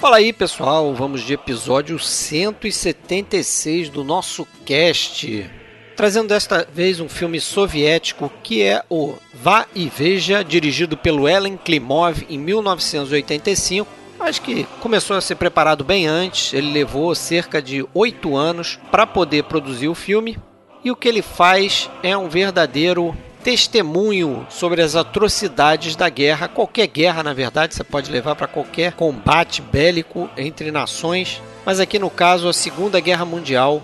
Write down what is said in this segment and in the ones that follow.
Fala aí pessoal, vamos de episódio 176 do nosso cast. Trazendo desta vez um filme soviético que é o Vá e Veja, dirigido pelo Ellen Klimov em 1985. Acho que começou a ser preparado bem antes, ele levou cerca de oito anos para poder produzir o filme. E o que ele faz é um verdadeiro testemunho sobre as atrocidades da guerra, qualquer guerra, na verdade, você pode levar para qualquer combate bélico entre nações, mas aqui no caso a Segunda Guerra Mundial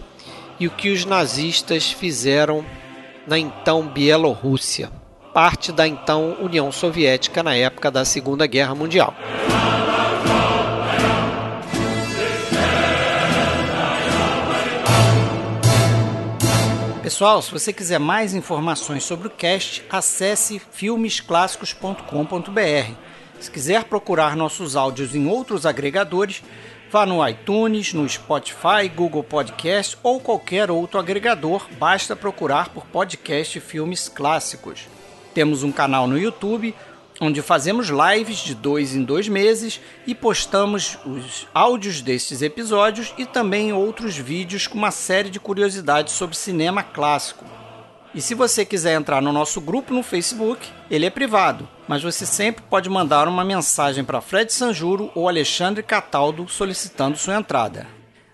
e o que os nazistas fizeram na então Bielorrússia, parte da então União Soviética na época da Segunda Guerra Mundial. Pessoal, se você quiser mais informações sobre o cast, acesse filmesclássicos.com.br. Se quiser procurar nossos áudios em outros agregadores, vá no iTunes, no Spotify, Google Podcast ou qualquer outro agregador, basta procurar por podcast Filmes Clássicos. Temos um canal no YouTube onde fazemos lives de dois em dois meses e postamos os áudios destes episódios e também outros vídeos com uma série de curiosidades sobre cinema clássico. E se você quiser entrar no nosso grupo no Facebook, ele é privado, mas você sempre pode mandar uma mensagem para Fred Sanjuro ou Alexandre Cataldo solicitando sua entrada.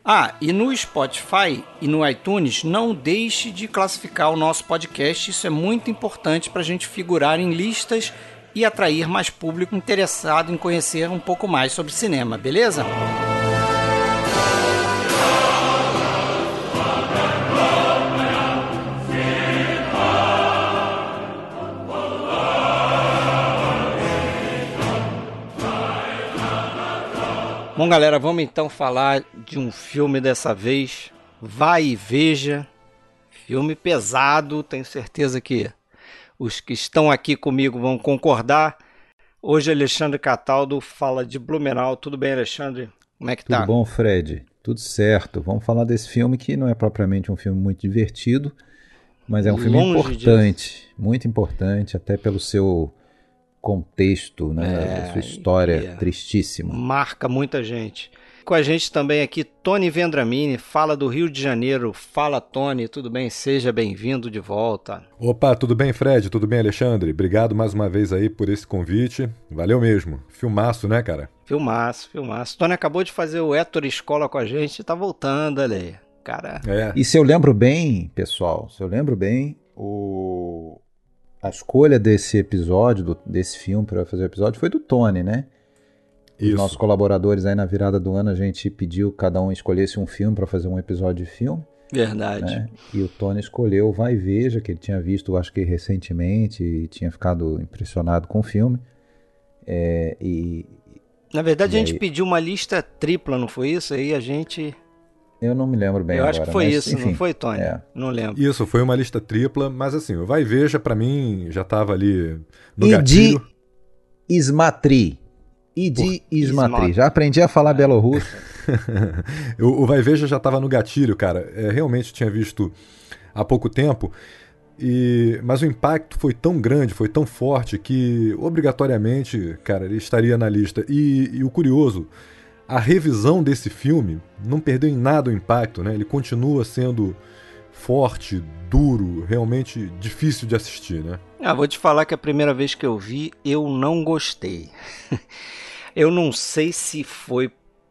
Ah, e no Spotify e no iTunes, não deixe de classificar o nosso podcast, isso é muito importante para a gente figurar em listas e atrair mais público interessado em conhecer um pouco mais sobre cinema, beleza? Bom, galera, vamos então falar de um filme dessa vez. Vai e veja. Filme pesado, tenho certeza que os que estão aqui comigo vão concordar. Hoje Alexandre Cataldo fala de Blumenau. Tudo bem, Alexandre? Como é que Tudo tá? Tudo bom, Fred? Tudo certo. Vamos falar desse filme que não é propriamente um filme muito divertido, mas é um filme Longe importante, de... muito importante, até pelo seu contexto, né, é, sua história é. tristíssima. Marca muita gente com a gente também aqui Tony Vendramini, fala do Rio de Janeiro. Fala, Tony, tudo bem? Seja bem-vindo de volta. Opa, tudo bem, Fred? Tudo bem, Alexandre? Obrigado mais uma vez aí por esse convite. Valeu mesmo. Filmaço, né, cara? Filmaço, filmaço. Tony acabou de fazer o Héctor Escola com a gente e tá voltando ali. Cara. É. E se eu lembro bem, pessoal, se eu lembro bem, o a escolha desse episódio, do, desse filme para fazer o episódio foi do Tony, né? Isso. Os nossos colaboradores aí na virada do ano, a gente pediu cada um escolhesse um filme para fazer um episódio de filme. Verdade. Né? E o Tony escolheu Vai Veja, que ele tinha visto, acho que recentemente, e tinha ficado impressionado com o filme. É, e, Na verdade, e a gente aí... pediu uma lista tripla, não foi isso? Aí a gente. Eu não me lembro bem Eu agora, acho que foi mas, isso, enfim, não foi, Tony? É. Não lembro. Isso, foi uma lista tripla, mas assim, o Vai Veja, para mim, já tava ali no e gatilho. De Ismatri. E de Ismatri. Já aprendi a falar belorrusso. o, o Vai Veja já estava no gatilho, cara. É, realmente tinha visto há pouco tempo. E, mas o impacto foi tão grande, foi tão forte que obrigatoriamente, cara, ele estaria na lista. E, e, o curioso, a revisão desse filme não perdeu em nada o impacto, né? Ele continua sendo forte, duro, realmente difícil de assistir, né? Ah, vou te falar que a primeira vez que eu vi, eu não gostei. Eu não sei se foi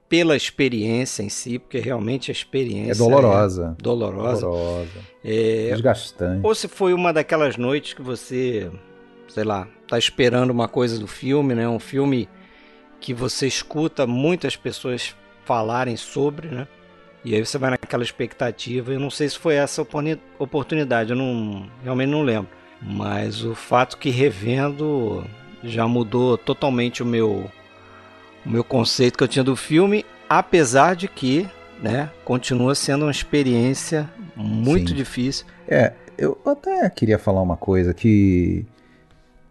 pela experiência em si, porque realmente a experiência é dolorosa. É dolorosa. Dolorosa. É, Desgastante. Ou se foi uma daquelas noites que você, sei lá, tá esperando uma coisa do filme, né? Um filme que você escuta muitas pessoas falarem sobre, né? E aí você vai naquela expectativa. Eu não sei se foi essa oportunidade, eu não realmente não lembro. Mas o fato que revendo já mudou totalmente o meu o meu conceito que eu tinha do filme, apesar de que, né, continua sendo uma experiência muito Sim. difícil. É, eu até queria falar uma coisa que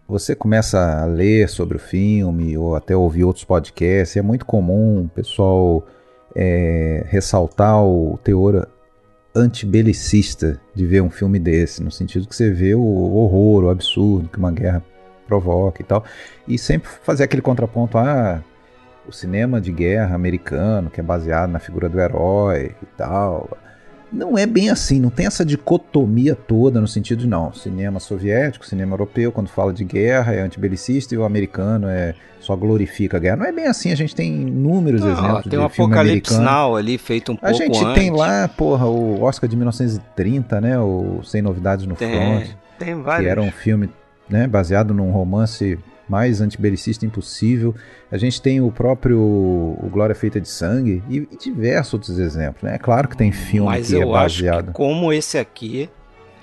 você começa a ler sobre o filme ou até ouvir outros podcasts, é muito comum o pessoal é, ressaltar o teor antibelicista de ver um filme desse, no sentido que você vê o horror, o absurdo que uma guerra provoca e tal, e sempre fazer aquele contraponto, ah, o cinema de guerra americano, que é baseado na figura do herói e tal, não é bem assim, não tem essa dicotomia toda no sentido de não, cinema soviético, cinema europeu, quando fala de guerra é antibelicista e o americano é só glorifica a guerra. Não é bem assim, a gente tem inúmeros não, exemplos tem de um Apocalipse americano. Now ali feito um pouco A gente antes. tem lá, porra, o Oscar de 1930, né, o Sem Novidades no tem, Front. Tem vários. Que era um filme, né, baseado num romance mais antibelicista impossível. A gente tem o próprio o Glória Feita de Sangue e, e diversos outros exemplos. Né? É claro que tem filme Mas que é baseado. Acho que como esse aqui,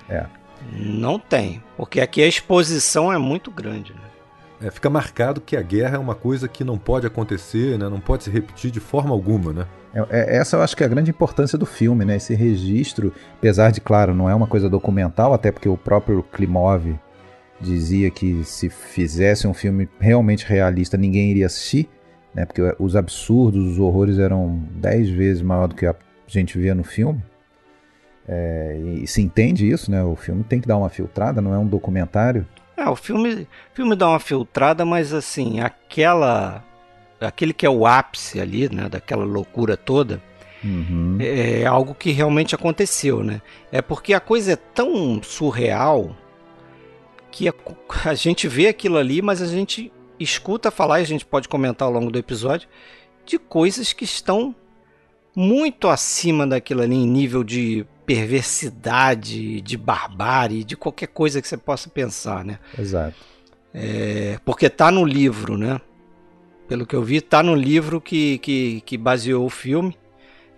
é. não tem. Porque aqui a exposição é muito grande. Né? É, fica marcado que a guerra é uma coisa que não pode acontecer, né? não pode se repetir de forma alguma. Né? É, é, essa eu acho que é a grande importância do filme, né? esse registro, apesar de, claro, não é uma coisa documental, até porque o próprio Klimov dizia que se fizesse um filme realmente realista, ninguém iria assistir, né? Porque os absurdos, os horrores eram dez vezes maior do que a gente via no filme. É, e se entende isso, né? O filme tem que dar uma filtrada, não é um documentário. É, o filme, filme dá uma filtrada, mas assim, aquela. aquele que é o ápice ali, né? Daquela loucura toda. Uhum. É, é algo que realmente aconteceu, né? É porque a coisa é tão surreal a, gente vê aquilo ali, mas a gente escuta falar, e a gente pode comentar ao longo do episódio, de coisas que estão muito acima daquilo ali em nível de perversidade, de barbárie, de qualquer coisa que você possa pensar, né? Exato. É, porque tá no livro, né? Pelo que eu vi, tá no livro que, que, que baseou o filme.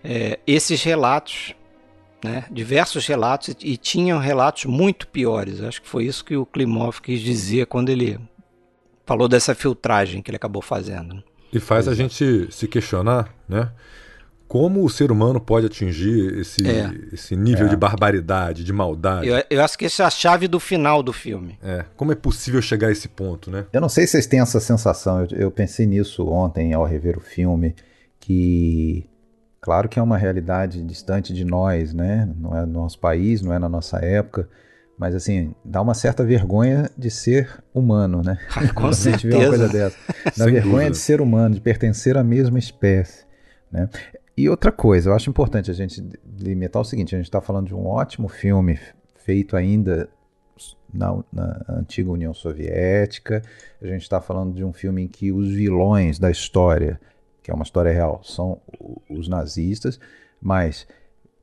É, esses relatos né, diversos relatos e tinham relatos muito piores. Acho que foi isso que o Klimov quis dizer quando ele falou dessa filtragem que ele acabou fazendo. E faz a gente se questionar, né? Como o ser humano pode atingir esse, é. esse nível é. de barbaridade, de maldade? Eu, eu, acho que essa é a chave do final do filme. É. Como é possível chegar a esse ponto, né? Eu não sei se vocês têm essa sensação. Eu, eu pensei nisso ontem ao rever o filme, que Claro que é uma realidade distante de nós, né? Não é no nosso país, não é na nossa época, mas assim, dá uma certa vergonha de ser humano, né? Com certeza. A gente vê uma coisa dessa. Dá vergonha dúvida. de ser humano, de pertencer à mesma espécie, né? E outra coisa, eu acho importante a gente limitar o seguinte, a gente está falando de um ótimo filme feito ainda na, na, antiga União Soviética. A gente está falando de um filme em que os vilões da história que é uma história real, são os nazistas, mas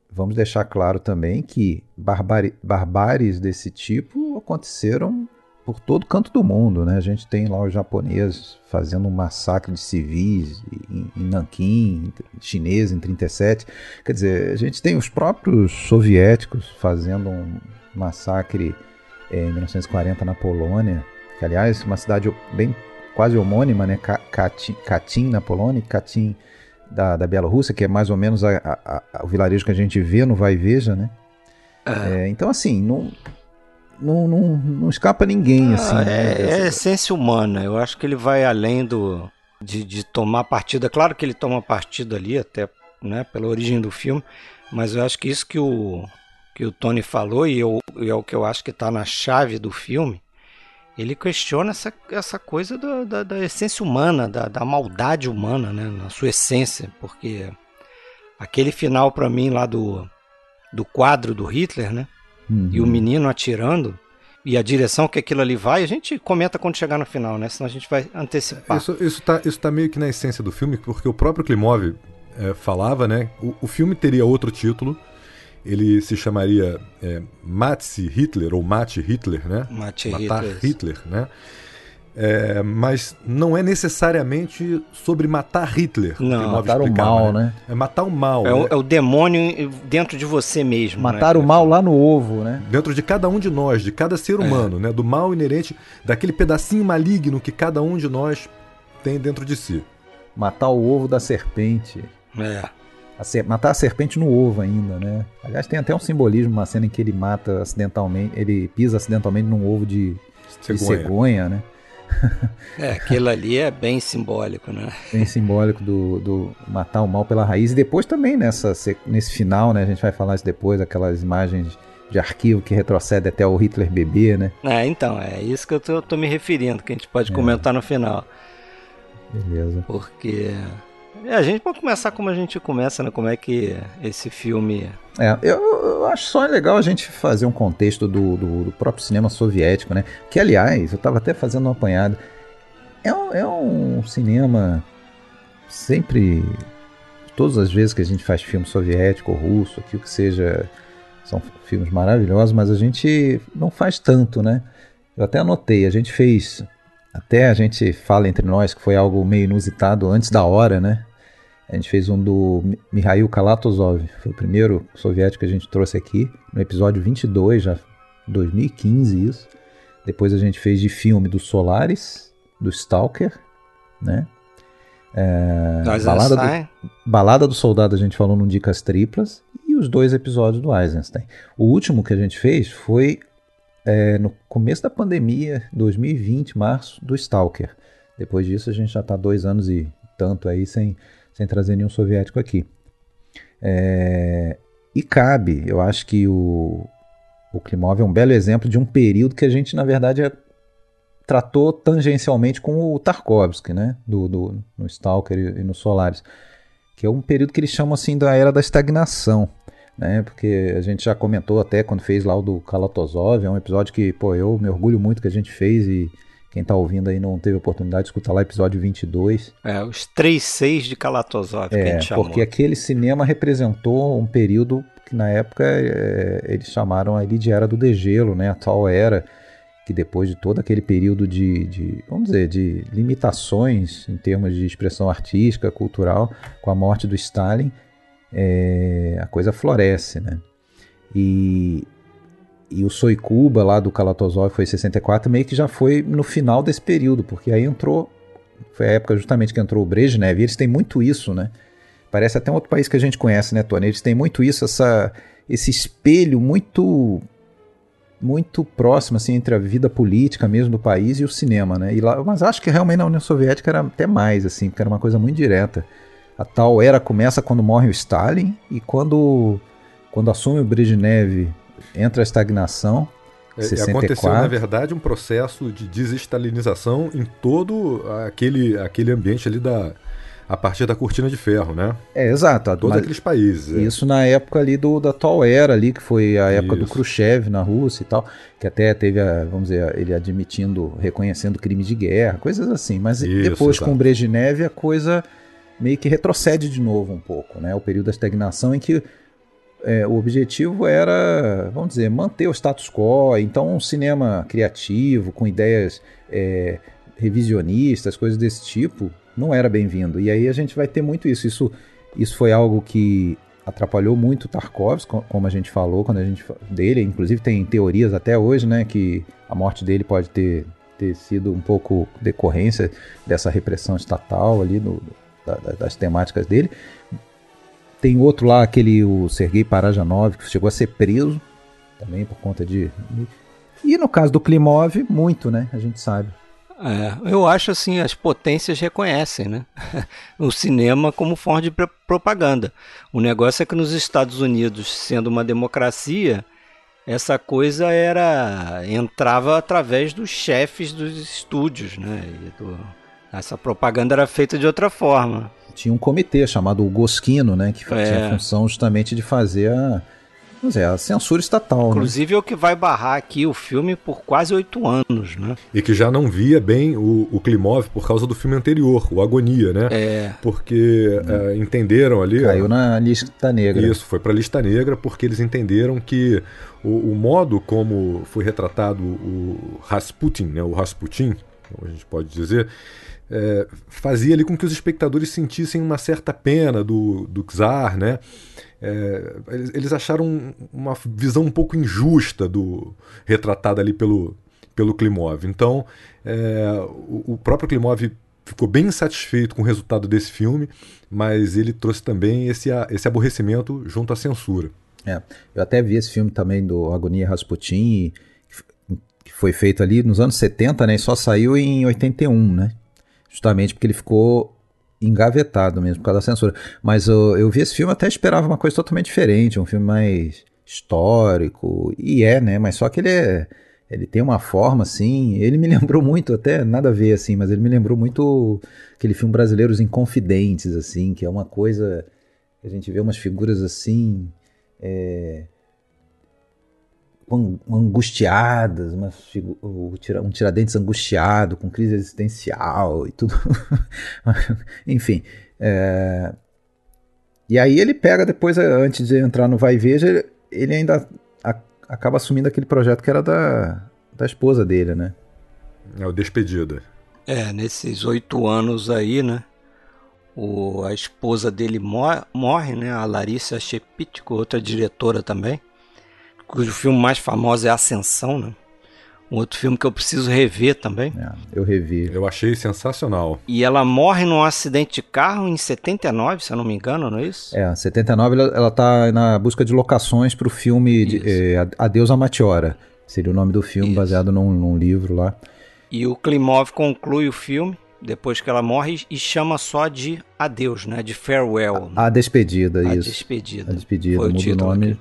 vamos deixar claro também que barbáries desse tipo aconteceram por todo canto do mundo, né? A gente tem lá os japoneses fazendo um massacre de civis em, em Nanquim, chinês em 37. Quer dizer, a gente tem os próprios soviéticos fazendo um massacre é, em 1940 na Polônia, que aliás uma cidade bem quase homônima, né? Katin, na Polônia, Katin da, da Bielorrússia, que é mais ou menos a, a, a, o vilarejo que a gente vê no Vai e Veja, né? É, então, assim, não, não, não, não escapa ninguém. Ah, assim, é, né? é essência humana. Eu acho que ele vai além do de, de tomar partida. Claro que ele toma partida ali, até né, pela origem do filme, mas eu acho que isso que o, que o Tony falou, e, eu, e é o que eu acho que está na chave do filme, ele questiona essa, essa coisa da, da, da essência humana, da, da, maldade humana, né, na sua essência, porque aquele final para mim lá do, do quadro do Hitler, né, uhum. e o menino atirando, e a direção que aquilo ali vai, a gente comenta quando chegar no final, né, senão a gente vai antecipar. Isso, isso, tá, isso tá meio que na essência do filme, porque o próprio Klimov é, falava, né, o, o filme teria outro título, ele se chamaria é, Matzi Hitler, ou Mate Hitler, né? Mate Matar Hitler. Hitler, né? É, mas não é necessariamente sobre matar Hitler. Não, matar o mal, né? né? É matar o mal. É, né? o, é, o, demônio dentro de você mesmo. Matar né? o mal lá no ovo, né? Dentro de cada um de nós, de cada ser é. humano, né? Do mal inerente, daquele pedacinho maligno que cada um de nós tem dentro de si. Matar o ovo da serpente. É. A matar a serpente no ovo ainda, né? Aliás, tem até um simbolismo, uma cena em que ele mata acidentalmente, ele pisa acidentalmente num ovo de cegonha, de cegonha né? É, aquilo ali é bem simbólico, né? Bem simbólico do, do matar o mal pela raiz. E depois também nessa, nesse final, né? A gente vai falar isso depois, aquelas imagens de arquivo que retrocede até o Hitler bebê, né? É, então, é isso que eu tô, tô me referindo, que a gente pode é. comentar no final. Beleza. Porque é, a gente pode começar como a gente começa, né? Como é que esse filme. É, eu, eu acho só legal a gente fazer um contexto do, do, do próprio cinema soviético, né? Que, aliás, eu estava até fazendo um apanhado. É um, é um cinema sempre. Todas as vezes que a gente faz filme soviético russo, aquilo que seja, são filmes maravilhosos, mas a gente não faz tanto, né? Eu até anotei, a gente fez. Até a gente fala entre nós que foi algo meio inusitado antes da hora, né? A gente fez um do Mikhail Kalatozov, foi o primeiro soviético que a gente trouxe aqui, no episódio 22, já 2015 isso. Depois a gente fez de filme do Solaris, do Stalker, né? É, balada, do, balada do Soldado a gente falou no Dicas Triplas e os dois episódios do Eisenstein. O último que a gente fez foi é, no começo da pandemia, 2020, março, do Stalker. Depois disso a gente já está dois anos e tanto aí sem, sem trazer nenhum soviético aqui. É, e cabe, eu acho que o, o Klimov é um belo exemplo de um período que a gente, na verdade, é tratou tangencialmente com o Tarkovsky, né? Do, do, no Stalker e, e no Solaris. Que é um período que eles chamam assim da era da estagnação. Né, porque a gente já comentou até quando fez lá o do Kalatozov, é um episódio que, pô, eu me orgulho muito que a gente fez e quem está ouvindo aí não teve oportunidade de escutar lá episódio 22. É, os 3-6 de Kalatozov é, que a gente chamou. porque aquele cinema representou um período que na época é, eles chamaram ali de era do degelo, né, a tal era que depois de todo aquele período de, de, vamos dizer, de limitações em termos de expressão artística, cultural, com a morte do Stalin, é, a coisa floresce, né? E, e o Soikuba lá do Kalatozov foi em 64, meio que já foi no final desse período, porque aí entrou, foi a época justamente que entrou o Brezhnev, e eles têm muito isso, né? Parece até um outro país que a gente conhece, né, Tony? Eles têm muito isso, essa, esse espelho muito muito próximo assim entre a vida política mesmo do país e o cinema, né? E lá, mas acho que realmente na União Soviética era até mais assim, porque era uma coisa muito direta. A tal era começa quando morre o Stalin e quando quando assume o Brezhnev entra a estagnação. É, 64. Aconteceu, na verdade, um processo de desestalinização em todo aquele, aquele ambiente ali da, a partir da cortina de ferro, né? É, exato. Todos aqueles países. É. Isso na época ali do, da tal era ali, que foi a época isso. do Khrushchev na Rússia e tal, que até teve, a, vamos dizer, ele admitindo, reconhecendo crimes de guerra, coisas assim. Mas isso, depois exato. com o Brezhnev a coisa meio que retrocede de novo um pouco, né? O período da estagnação em que é, o objetivo era, vamos dizer, manter o status quo. Então, um cinema criativo, com ideias é, revisionistas, coisas desse tipo, não era bem-vindo. E aí a gente vai ter muito isso. Isso, isso foi algo que atrapalhou muito Tarkovsky, como a gente falou quando a gente dele, inclusive tem teorias até hoje, né, que a morte dele pode ter, ter sido um pouco decorrência dessa repressão estatal ali no, da, das temáticas dele. Tem outro lá, aquele o Sergei Parajanov, que chegou a ser preso também por conta de e no caso do Klimov, muito, né? A gente sabe. É, eu acho assim, as potências reconhecem né? o cinema como forma de propaganda. O negócio é que nos Estados Unidos, sendo uma democracia, essa coisa era entrava através dos chefes dos estúdios, né? Do, essa propaganda era feita de outra forma. Tinha um comitê chamado Gosquino, né, que é. tinha a função justamente de fazer a, é, a censura estatal. Né? Inclusive né? é o que vai barrar aqui o filme por quase oito anos, né? E que já não via bem o, o Klimov por causa do filme anterior, o Agonia, né? É. Porque hum. é, entenderam ali. Caiu na lista negra. Isso, foi para a lista negra porque eles entenderam que o, o, modo como foi retratado o Rasputin, né? O Rasputin, como a gente pode dizer. É, fazia ali com que os espectadores sentissem uma certa pena do, do czar, né? É, eles, eles, acharam uma visão um pouco injusta do retratada ali pelo, pelo Klimov. Então, é, o, o, próprio Klimov ficou bem insatisfeito com o resultado desse filme, mas ele trouxe também esse, esse aborrecimento junto à censura. É, eu até vi esse filme também do Agonia Rasputin, que foi feito ali nos anos 70, né, e só saiu em 81, né? Justamente porque ele ficou engavetado mesmo por causa da censura. Mas eu, eu vi esse filme até esperava uma coisa totalmente diferente, um filme mais histórico, e é, né? Mas só que ele é, ele tem uma forma assim, ele me lembrou muito, até nada a ver assim, mas ele me lembrou muito aquele filme Brasileiros Inconfidentes, assim, que é uma coisa a gente vê umas figuras assim, é, angustiadas, uma, um Tiradentes angustiado, com crise existencial e tudo. Enfim. É, e aí ele pega depois, antes de entrar no Vai Veja, ele ainda a, acaba assumindo aquele projeto que era da, da esposa dele, né? É o Despedida. É, nesses oito anos aí, né? O, a esposa dele mor morre, né? A Larissa Shepitko, outra diretora também, cujo filme mais famoso é Ascensão, né? Um outro filme que eu preciso rever também. É, eu revi. Eu achei sensacional. E ela morre num acidente de carro em 79, se eu não me engano, não é isso? É, 79 ela, ela tá na busca de locações para o filme de, é, Adeus a Matiora. Seria o nome do filme, isso. baseado num, num livro lá. E o Klimov conclui o filme depois que ela morre e chama só de adeus, né? De farewell. A, a despedida, a isso. Despedida. A despedida. Foi muda o, o nome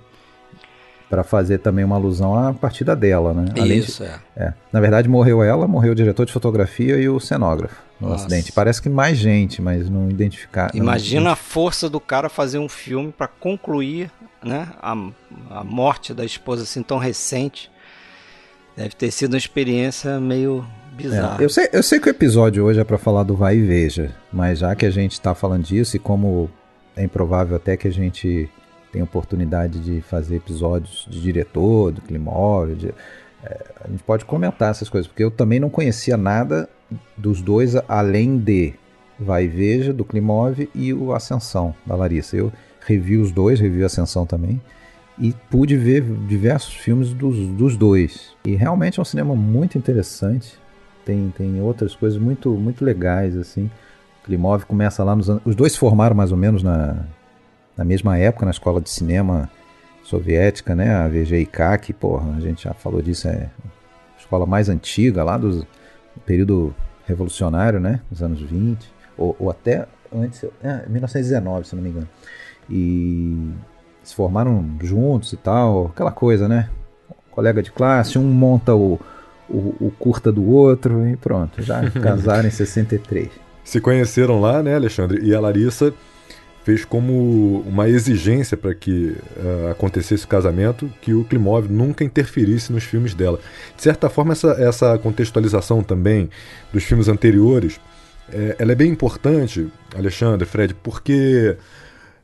para fazer também uma alusão à partida dela, né? Além isso, de, é. é. Na verdade, morreu ela, morreu o diretor de fotografia e o cenógrafo no Nossa. acidente. Parece que mais gente, mas não identificar. Imagina não... a força do cara fazer um filme para concluir, né? A, a morte da esposa assim tão recente. Deve ter sido uma experiência meio Bizarro. É, eu, sei, eu sei que o episódio hoje é para falar do vai e veja, mas já que a gente está falando disso e como é improvável até que a gente tenha oportunidade de fazer episódios de diretor, do Climóvel, de, é, a gente pode comentar essas coisas, porque eu também não conhecia nada dos dois além de Vai e Veja, do Klimov e o Ascensão, da Larissa. Eu revi os dois, revi Ascensão também e pude ver diversos filmes dos, dos dois. E realmente é um cinema muito interessante tem, tem outras coisas muito, muito legais, assim. Klimov começa lá nos anos... Os dois formaram mais ou menos na, na mesma época, na escola de cinema soviética, né? A VGIK, que, porra, a gente já falou disso, é a escola mais antiga lá do, do período revolucionário, né? Dos anos 20, ou, ou até antes, é, 1919, se não me engano. E se formaram juntos e tal, aquela coisa, né? Colega de classe, um monta o, o, o curta do outro e pronto, já casaram em 63. Se conheceram lá, né, Alexandre? E a Larissa fez como uma exigência para que uh, acontecesse o casamento que o Klimov nunca interferisse nos filmes dela. De certa forma, essa, essa contextualização também dos filmes anteriores, é, ela é bem importante, Alexandre, Fred, porque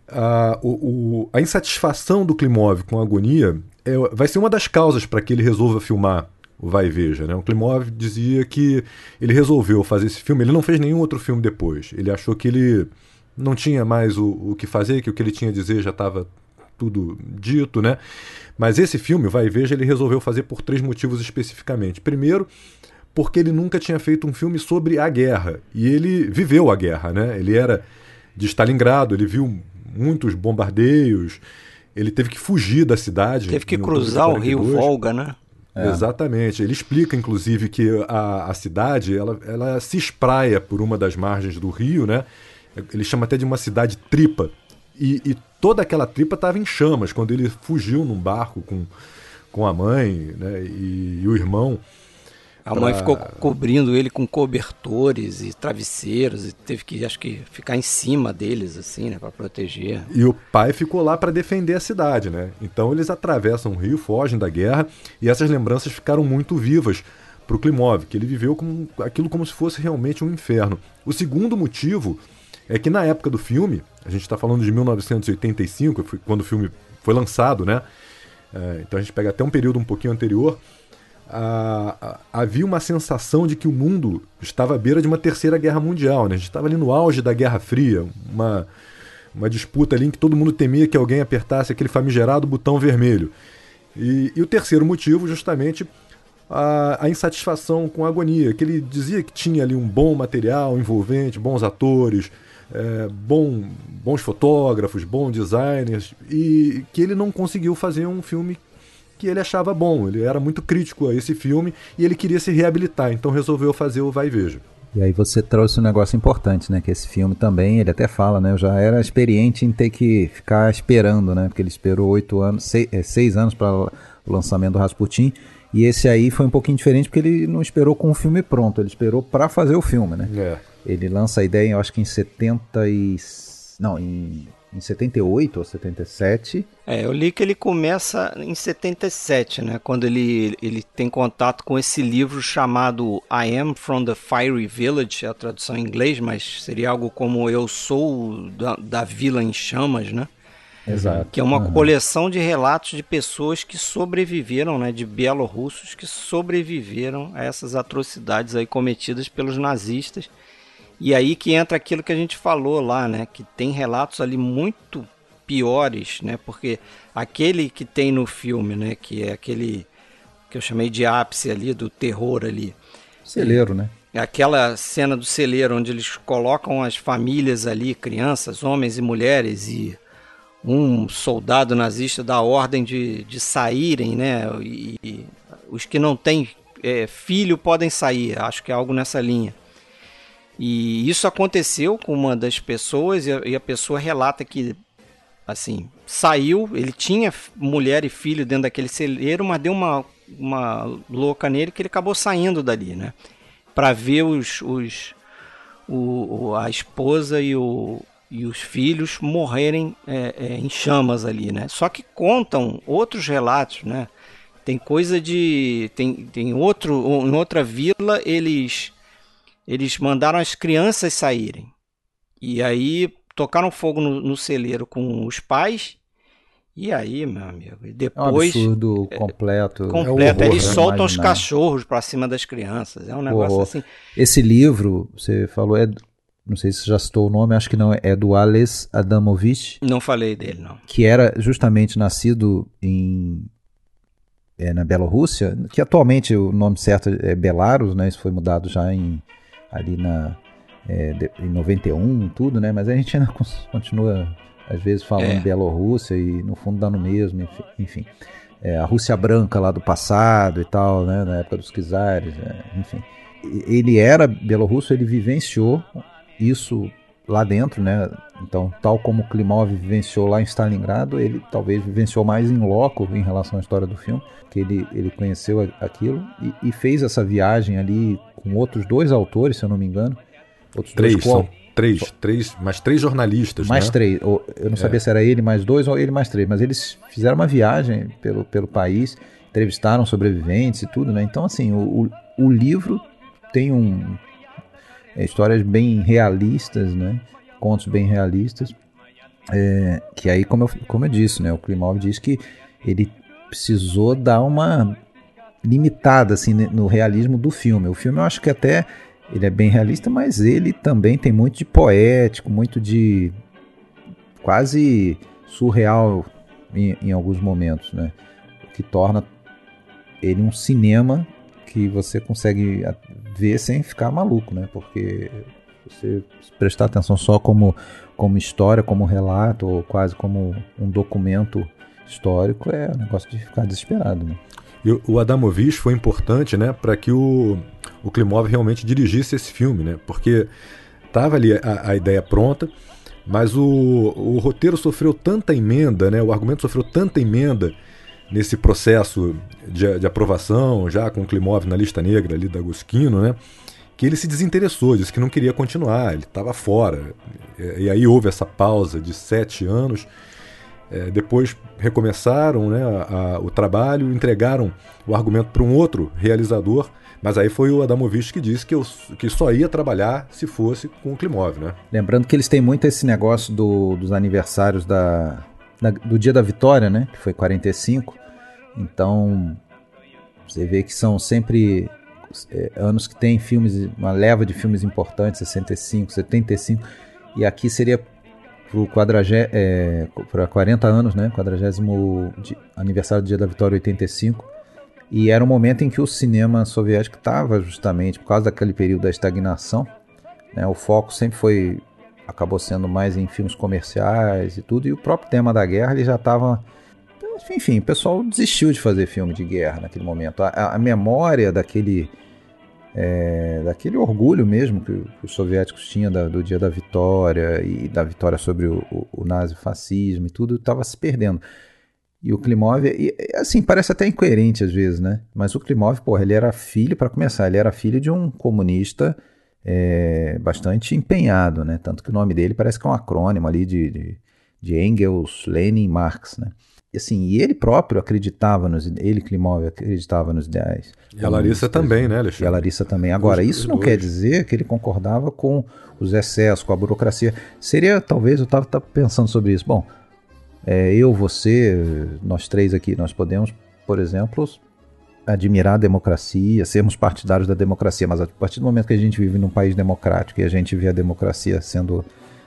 a, o, o, a insatisfação do Klimov com a agonia é, vai ser uma das causas para que ele resolva filmar o Vai e Veja. Né? O Klimov dizia que ele resolveu fazer esse filme, ele não fez nenhum outro filme depois. Ele achou que ele não tinha mais o, o que fazer, que o que ele tinha a dizer já estava tudo dito, né? Mas esse filme, Vai e Veja, ele resolveu fazer por três motivos especificamente. Primeiro, porque ele nunca tinha feito um filme sobre a guerra. E ele viveu a guerra, né? Ele era de Stalingrado, ele viu muitos bombardeios, ele teve que fugir da cidade. Teve que cruzar o rio Volga, né? É. Exatamente. Ele explica, inclusive, que a, a cidade ela, ela se espraia por uma das margens do rio, né? Ele chama até de uma cidade tripa. E, e toda aquela tripa estava em chamas quando ele fugiu num barco com, com a mãe né? e, e o irmão. A pra... mãe ficou cobrindo ele com cobertores e travesseiros e teve que, acho que, ficar em cima deles, assim, né, para proteger. E o pai ficou lá para defender a cidade, né? Então eles atravessam o rio, fogem da guerra e essas lembranças ficaram muito vivas para o Klimov, que ele viveu como, aquilo como se fosse realmente um inferno. O segundo motivo é que na época do filme, a gente está falando de 1985, quando o filme foi lançado, né? É, então a gente pega até um período um pouquinho anterior havia uma sensação de que o mundo estava à beira de uma terceira guerra mundial. Né? A gente estava ali no auge da Guerra Fria, uma, uma disputa ali em que todo mundo temia que alguém apertasse aquele famigerado botão vermelho. E, e o terceiro motivo, justamente, a, a, insatisfação com a agonia, que ele dizia que tinha ali um bom material envolvente, bons atores, é, bom, bons fotógrafos, bons designers, e que ele não conseguiu fazer um filme que ele achava bom. Ele era muito crítico a esse filme e ele queria se reabilitar, então resolveu fazer o Vai e Veja. E aí você trouxe um negócio importante, né? Que esse filme também, ele até fala, né? Eu já era experiente em ter que ficar esperando, né? Porque ele esperou oito anos, seis, é, seis anos para o lançamento do Rasputin. E esse aí foi um pouquinho diferente porque ele não esperou com o filme pronto, ele esperou para fazer o filme, né? É. Ele lança a ideia, eu acho que em 70 e... Não, em, em 78 ou 77. É, eu li que ele começa em 77, né? Quando ele, ele tem contato com esse livro chamado I Am From the Fiery Village, é a tradução em inglês, mas seria algo como Eu Sou da, da Vila em Chamas, né? Exato. Que é uma Uhum. coleção de relatos de pessoas que sobreviveram, né, de bielorrussos que sobreviveram a essas atrocidades aí cometidas pelos nazistas. E aí que entra aquilo que a gente falou lá, né, que tem relatos ali muito piores, né, porque aquele que tem no filme, né, que é aquele que eu chamei de ápice ali do terror ali, Celeiro, né? é aquela cena do celeiro onde eles colocam as famílias ali, crianças, homens e mulheres, e um soldado nazista dá ordem de, de saírem, né? E, e os que não têm é, filho podem sair, acho que é algo nessa linha. E isso aconteceu com uma das pessoas, e a, e a pessoa relata que, assim, saiu, ele tinha mulher e filho dentro daquele celeiro, mas deu uma, uma louca nele que ele acabou saindo dali, né? Para ver os, os o- a esposa e, o, e os filhos morrerem é, é, em chamas ali, né? Só que contam outros relatos, né? Tem coisa de tem, tem outro em outra vila eles eles mandaram as crianças saírem. E aí tocaram fogo no, no celeiro com os pais. E aí meu amigo e É um depois absurdo completo. completo. É horror, eles soltam os cachorros pra cima das crianças. É um negócio Horror. assim. Esse livro, você falou, é, não sei se você já citou o nome, acho que não, é do Ales Adamovich, não falei dele não. Que era justamente nascido em é, na Bielorrússia, que atualmente o nome certo é Belarus, né? Isso foi mudado já em ali na é, de- em 91, tudo, né? Mas a gente ainda continua às vezes falando É. Bielorrússia e no fundo dá no mesmo, enfim. É, a Rússia branca lá do passado e tal, né? Na época dos czares, é, enfim. Ele era bielorrusso, ele vivenciou isso lá dentro, né? Então, tal como Klimov vivenciou lá em Stalingrado, ele talvez vivenciou mais em loco em relação à história do filme, que ele, ele conheceu aquilo e, e fez essa viagem ali com outros dois autores, se eu não me engano. Outros Três, dois são três, três, mais três jornalistas, mais né? três. Eu não sabia se era ele mais dois ou ele mais três, mas eles fizeram uma viagem pelo, pelo país, entrevistaram sobreviventes e tudo, né? Então, assim, o, o, o livro tem um é, histórias bem realistas, né? Contos bem realistas. É, que aí, como eu, como eu disse, né? O Klimov diz que ele precisou dar uma limitada assim ne- no realismo do filme. O filme eu acho que até ele é bem realista, mas ele também tem muito de poético, muito de quase surreal em, em alguns momentos, né? O que torna ele um cinema que você consegue ver sem ficar maluco, né? Porque você prestar atenção só como, como história, como relato, ou quase como um documento histórico, é um negócio de ficar desesperado, né? E o- Adamovich foi importante, né, para que o, o Klimov realmente dirigisse esse filme, né? Porque tava ali a, a ideia pronta, mas o, o roteiro sofreu tanta emenda, né? O argumento sofreu tanta emenda nesse processo de, de aprovação, já com o Klimov na lista negra ali da Guskino, né? Que ele se desinteressou, disse que não queria continuar, ele estava fora. E aí houve essa pausa de sete anos. É, depois recomeçaram né, a- a- o trabalho, entregaram o argumento para um outro realizador, mas aí foi o Adamovich que disse que, eu, que só ia trabalhar se fosse com o Klimov, né? Lembrando que eles têm muito esse negócio do- dos aniversários da, da- do dia da vitória, né? Que foi 45. Então, você vê que são sempre é, anos que tem filmes, uma leva de filmes importantes, 65, 75. E aqui seria para quadragé, é, para 40 anos, né? 40 di- aniversário do dia da vitória 85. E era um momento em que o cinema soviético estava justamente por causa daquele período da estagnação. né, o foco sempre foi acabou sendo mais em filmes comerciais e tudo, e o próprio tema da guerra ele já estava. Enfim, o pessoal desistiu de fazer filme de guerra naquele momento. A- a memória daquele. É, daquele orgulho mesmo que, os soviéticos tinham da- do dia da vitória e da vitória sobre o, o, o nazifascismo e tudo estava se perdendo. E o Klimov, e, assim, parece até incoerente às vezes, né? Mas o Klimov, porra, ele era filho, para começar, ele era filho de um comunista é, bastante empenhado, né? Tanto que o nome dele parece que é um acrônimo ali de, de, de Engels, Lenin, Marx, né? E assim, e ele próprio acreditava nos ele Klimov acreditava nos ideais. E a Larissa também, né, Alexandre? E a Larissa também. Agora, isso não quer dizer que ele concordava com os excessos, com a burocracia. Seria, talvez, eu estava pensando sobre isso. Bom, é, eu, você, nós três aqui, nós podemos, por exemplo, admirar a democracia, sermos partidários da democracia, mas a partir do momento que a gente vive num país democrático e a gente vê a democracia sendo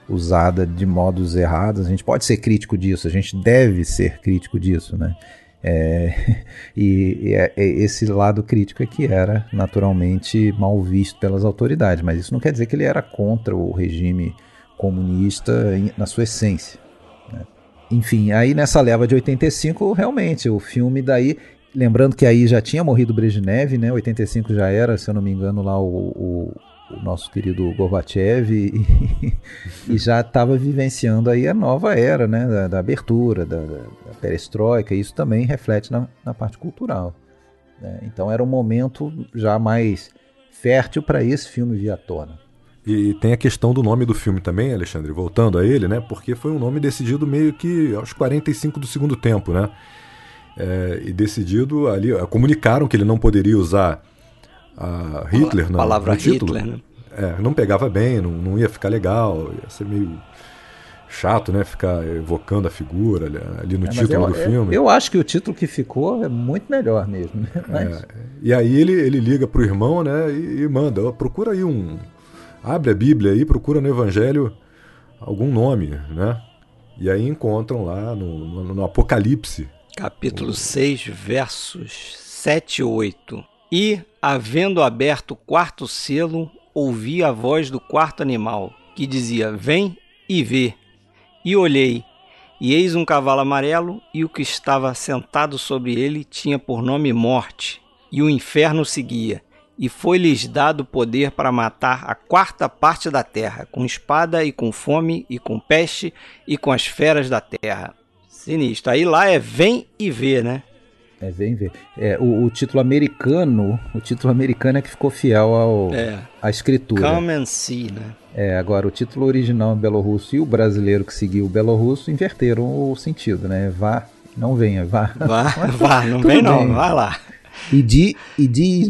usada de modos errados, a gente pode ser crítico disso, a gente deve ser crítico disso, né? É, e, e é, é esse lado crítico é que era naturalmente mal visto pelas autoridades, mas isso não quer dizer que ele era contra o regime comunista na sua essência. Né? Enfim, aí nessa leva de 85, realmente, o filme daí Lembrando que aí já tinha morrido Brezhnev, né? 85 já era, se eu não me engano, lá o, o, nosso querido Gorbachev e, e já estava vivenciando aí a nova era, né? Da, da abertura, da, da, perestroika. Isso também reflete na, na parte cultural. Né? Então era um momento já mais fértil para esse filme vir à tona. E tem a questão do nome do filme também, Alexandre, voltando a ele, né? Porque foi um nome decidido meio que aos 45 do segundo tempo, né? é, e decidido ali, comunicaram que ele não poderia usar a Hitler a palavra no título. Hitler, né? É, não pegava bem, não, não ia ficar legal, ia ser meio chato, né? Ficar evocando a figura ali, ali no é, título eu, do filme. Eu acho que o título que ficou é muito melhor mesmo. Né? É, mas... É, e aí ele, ele liga pro irmão, né? E, e manda, ó, procura aí um. Abre a Bíblia aí, procura no Evangelho algum nome, né? E aí encontram lá no, no, no Apocalipse capítulo 6, versos 7 e 8. E, havendo aberto o quarto selo, ouvi a voz do quarto animal, que dizia: Vem e vê. E olhei, e eis um cavalo amarelo, e o que estava sentado sobre ele tinha por nome Morte, e o inferno seguia. E foi-lhes dado poder para matar a quarta parte da terra, com espada e com fome e com peste e com as feras da terra Sinistro. Aí lá é Vem e Vê, né? É Vem Ver. É, o, o, título americano, o título americano é que ficou fiel ao, é. à escritura. Come and See, né? É, agora o título original em belorrusso e o brasileiro que seguiu o belorrusso inverteram o sentido, né? Vá, não venha, vá. Vá, vá, não vem não, vá lá. Idi, Idi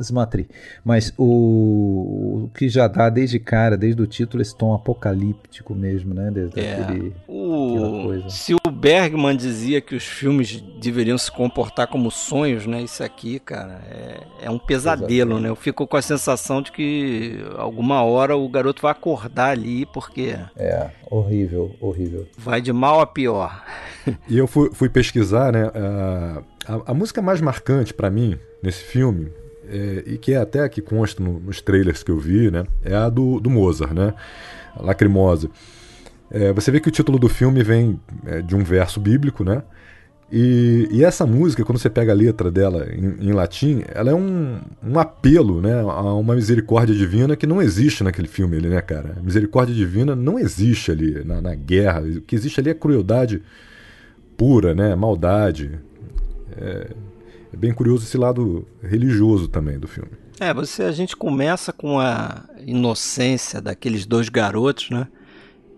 Smatri. Mas o, o, que já dá desde cara, desde o título, esse tom apocalíptico mesmo, né? Desde é, aquele, o, se o Bergman dizia que os filmes deveriam se comportar como sonhos, né? Isso aqui, cara, é, é um pesadelo, né? Eu fico com a sensação de que alguma hora o garoto vai acordar ali, porque... É, horrível, horrível. Vai de mal a pior. e eu fui, fui pesquisar, né? Uh a, a música mais marcante para mim nesse filme, é, e que é até que consta no, nos trailers que eu vi, né, é a do, do Mozart, né, Lacrimosa. É, você vê que o título do filme vem é, de um verso bíblico, né? E, e, essa música, quando você pega a letra dela em, em, latim, ela é um, um apelo né, a uma misericórdia divina que não existe naquele filme ali, né, cara? Misericórdia divina não existe ali na, na guerra. O que existe ali é crueldade pura, né? Maldade, é, é bem curioso esse lado religioso também do filme. É, você a gente começa com a inocência daqueles dois garotos, né?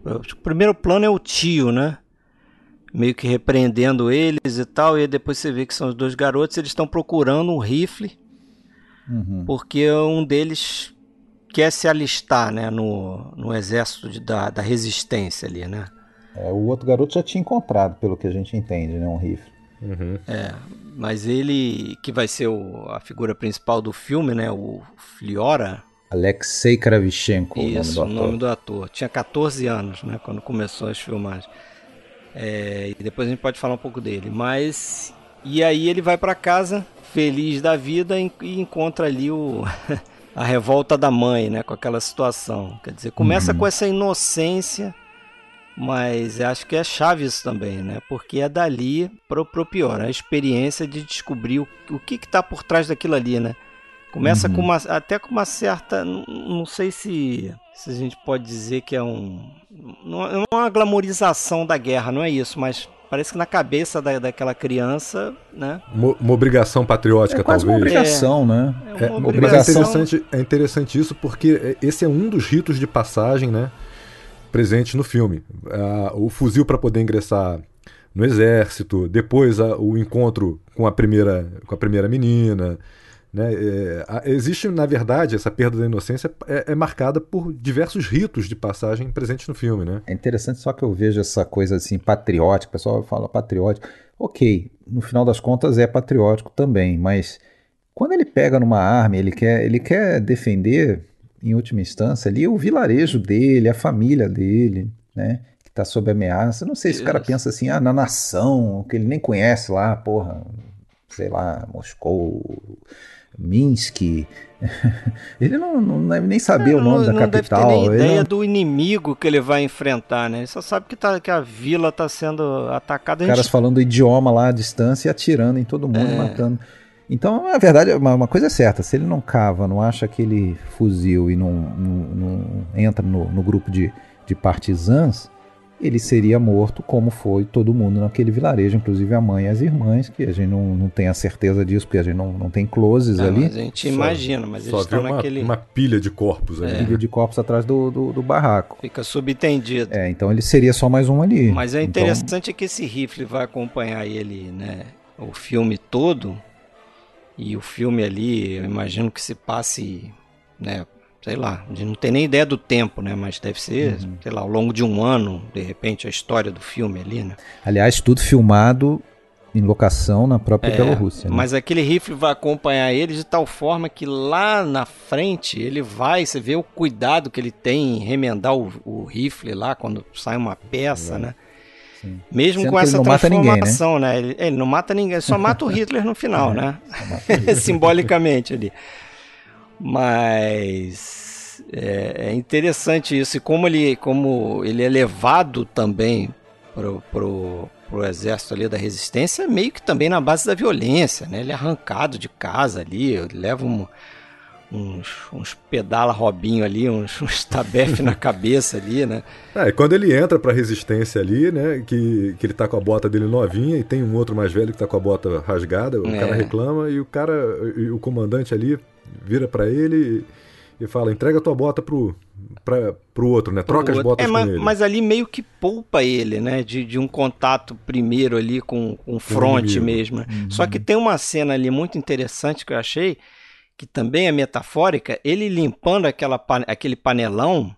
O primeiro plano é o tio, né? Meio que repreendendo eles e tal, e depois você vê que são os dois garotos, eles estão procurando um rifle, uhum. porque um deles quer se alistar, né, no, no exército de, da, da resistência ali, né? É, o outro garoto já tinha encontrado, pelo que a gente entende, né, um rifle. Uhum. É, mas ele, que vai ser o, a figura principal do filme, né? O Fliora. Alexei Kravchenko, Isso, o nome do, o nome do ator. Tinha 14 anos, né? Quando começou as filmagens. É, e depois a gente pode falar um pouco dele. Mas. E aí ele vai para casa, feliz da vida, e encontra ali o. a revolta da mãe, né? Com aquela situação. Quer dizer, começa uhum. com essa inocência mas acho que é chave isso também, né? Porque é dali pro, pro pior, a experiência de descobrir o, o que está por trás daquilo ali, né? Começa uhum. com uma, até com uma certa, não, não sei se, se a gente pode dizer que é um, não é uma glamorização da guerra, não é isso, mas parece que na cabeça da, daquela criança, né? Uma, uma obrigação patriótica, é quase talvez. Uma obrigação, é, né? É uma obrigação. É interessante, é interessante isso porque esse é um dos ritos de passagem, né? Presente no filme. o fuzil para poder ingressar no exército, depois o encontro com a primeira, com a primeira menina. Né? É, existe, na verdade, essa perda da inocência é, é, marcada por diversos ritos de passagem presentes no filme. Né? É interessante só que eu vejo essa coisa assim, patriótica, o pessoal fala patriótico. Ok, no final das contas é patriótico também, mas quando ele pega numa arma, ele quer, ele quer defender, em última instância, ali o vilarejo dele, a família dele, né? Que está sob ameaça. Não sei se o cara pensa assim, ah, na nação, que ele nem conhece lá, porra, sei lá, Moscou, Minsk. ele não, não deve nem saber o nome não, da capital. Não deve ter nem ideia não... do inimigo que ele vai enfrentar, né? Ele só sabe que, tá, que a vila está sendo atacada. Os caras falando idioma lá à distância e atirando em todo mundo, é. matando. Então, a verdade, uma, uma coisa é certa, se ele não cava, não acha aquele fuzil e não, não, não entra no, no grupo de, de partisãs, ele seria morto como foi todo mundo naquele vilarejo, inclusive a mãe e as irmãs, que a gente não, não tem a certeza disso, porque a gente não, não tem closes não, ali. Mas a gente só, imagina, mas só eles estão uma, naquele... uma pilha de corpos ali. É. Pilha de corpos atrás do, do, do, barraco. Fica subentendido. É, então ele seria só mais um ali. Mas é então interessante então... que esse rifle vai acompanhar ele, né, o filme todo, e o filme ali, eu imagino que se passe, né, sei lá, a gente não tem nem ideia do tempo, né? Mas deve ser, uhum. sei lá, ao longo de um ano, de repente, a história do filme ali, né? Aliás, tudo filmado em locação na própria é, Bielorrússia. Né? Mas aquele rifle vai acompanhar ele de tal forma que lá na frente ele vai, você vê o cuidado que ele tem em remendar o, o rifle lá quando sai uma peça, é. né? Sim. Mesmo Sendo com essa transformação, ninguém, né? né? Ele, ele, não mata ninguém, só mata o Hitler no final, é, né? Simbolicamente ali. Mas é, é, interessante isso e como ele, como ele é levado também pro, pro, pro exército ali da resistência, meio que também na base da violência, né? Ele é arrancado de casa ali, leva um, uns, uns pedala robinho ali, uns, uns tabefe na cabeça ali, né? É, quando ele entra pra resistência ali, né, que, que ele tá com a bota dele novinha e tem um outro mais velho que tá com a bota rasgada, o é. cara reclama e o cara, e o comandante ali vira para ele e fala: entrega tua bota pro, pra, pro outro, né? Troca as botas é, mas, com ele. Mas ali meio que poupa ele, né? De, de um contato primeiro ali com, com o front mesmo. Uhum. Só que tem uma cena ali muito interessante que eu achei, que também é metafórica, ele limpando aquela, aquele panelão.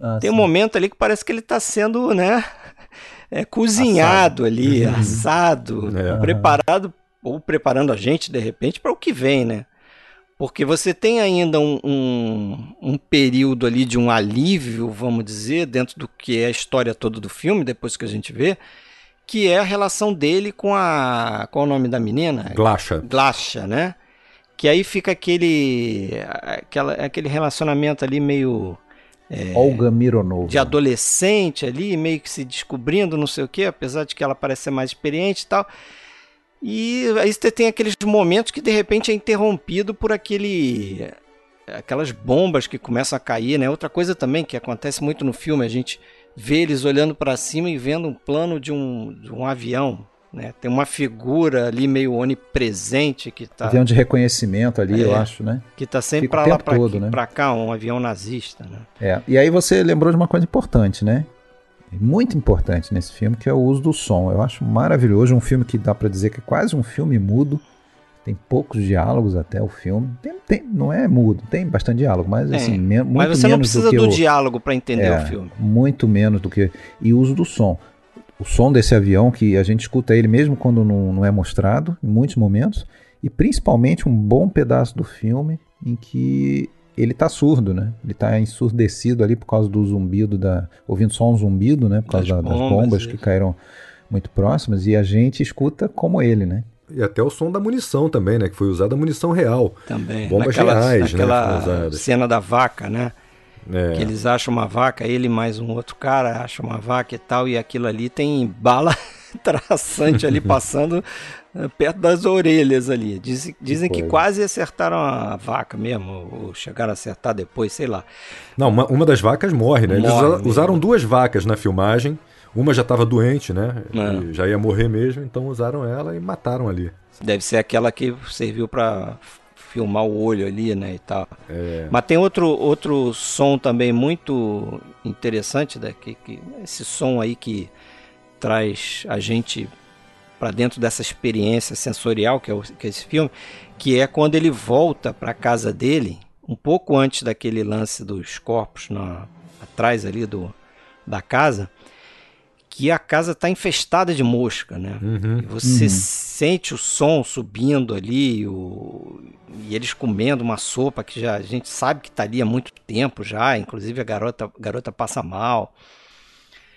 Ah, tem sim. um momento ali que parece que ele está sendo, né? É, cozinhado assado. ali, uhum. assado, é. preparado ou preparando a gente de repente para o que vem, né? Porque você tem ainda um, um, um, período ali de um alívio, vamos dizer, dentro do que é a história toda do filme, depois que a gente vê, que é a relação dele com a. Qual é o nome da menina? Glasha. Glasha, né? Que aí fica aquele. Aquela, aquele relacionamento ali meio. É, Olga Mironova. De adolescente ali, meio que se descobrindo, não sei o quê, apesar de que ela parece ser mais experiente e tal. E aí você tem aqueles momentos que de repente é interrompido por aquele aquelas bombas que começam a cair, né? Outra coisa também que acontece muito no filme, a gente vê eles olhando para cima e vendo um plano de um, de um avião, né? Tem uma figura ali meio onipresente que tá avião de reconhecimento ali, é, eu acho, né? Que tá sempre para lá para né? cá, um avião nazista, né? É. E aí você lembrou de uma coisa importante, né? muito importante nesse filme, que é o uso do som. Eu acho maravilhoso, um filme que dá para dizer que é quase um filme mudo. Tem poucos diálogos até o filme. Tem, tem, não é mudo, tem bastante diálogo, mas é, assim, me, muito Mas você não precisa do, do diálogo para entender é, o filme. Muito menos do que. E o uso do som. O som desse avião, que a gente escuta ele mesmo quando não, não é mostrado, em muitos momentos, e principalmente um bom pedaço do filme em que ele tá surdo, né? Ele tá ensurdecido ali por causa do zumbido da. ouvindo só um zumbido, né? Por causa das, da, bombas, das bombas que caíram muito próximas, e a gente escuta como ele, né? E até o som da munição também, né? Que foi usada a munição real. Também. Bombas naquela, reais, né, naquela né? cena da vaca, né? É. Que eles acham uma vaca, ele mais um outro cara acha uma vaca e tal, e aquilo ali tem bala traçante ali passando é, perto das orelhas ali. Dizem, dizem que, quase acertaram a vaca mesmo, ou chegaram a acertar depois, sei lá. Não, uma, uma das vacas morre, né? Morre Eles usaram, usaram duas vacas na filmagem. Uma já estava doente, né? É. Já ia morrer mesmo, então usaram ela e mataram ali. Deve ser aquela que serviu para filmar o olho ali, né, e tal. É. Mas tem outro, outro som também muito interessante, né, que, que esse som aí que traz a gente para dentro dessa experiência sensorial que é, o, que é esse filme, que é quando ele volta para a casa dele, um pouco antes daquele lance dos corpos na, atrás ali do, da casa, que a casa está infestada de mosca, né? Uhum, e você uhum. sente o som subindo ali, o... e eles comendo uma sopa que já a gente sabe que está ali há muito tempo já, inclusive a garota, a garota passa mal.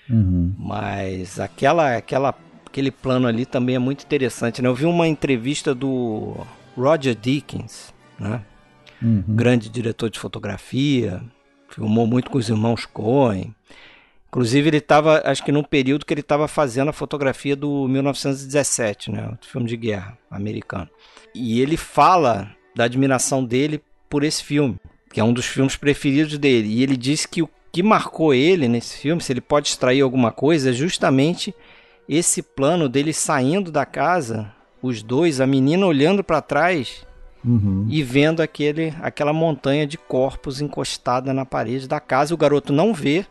Uhum. Mas aquela, aquela, aquele plano ali também é muito interessante, né? Eu vi uma entrevista do Roger Dickens, né? Uhum. Grande diretor de fotografia, filmou muito com os irmãos Coen. Inclusive, ele estava, acho que num período que ele estava fazendo a fotografia do 1917, né? O filme de guerra americano. E ele fala da admiração dele por esse filme, que é um dos filmes preferidos dele. E ele diz que o que marcou ele nesse filme, se ele pode extrair alguma coisa, é justamente esse plano dele saindo da casa, os dois, a menina olhando para trás uhum. e vendo aquele, aquela montanha de corpos encostada na parede da casa. O garoto não vê,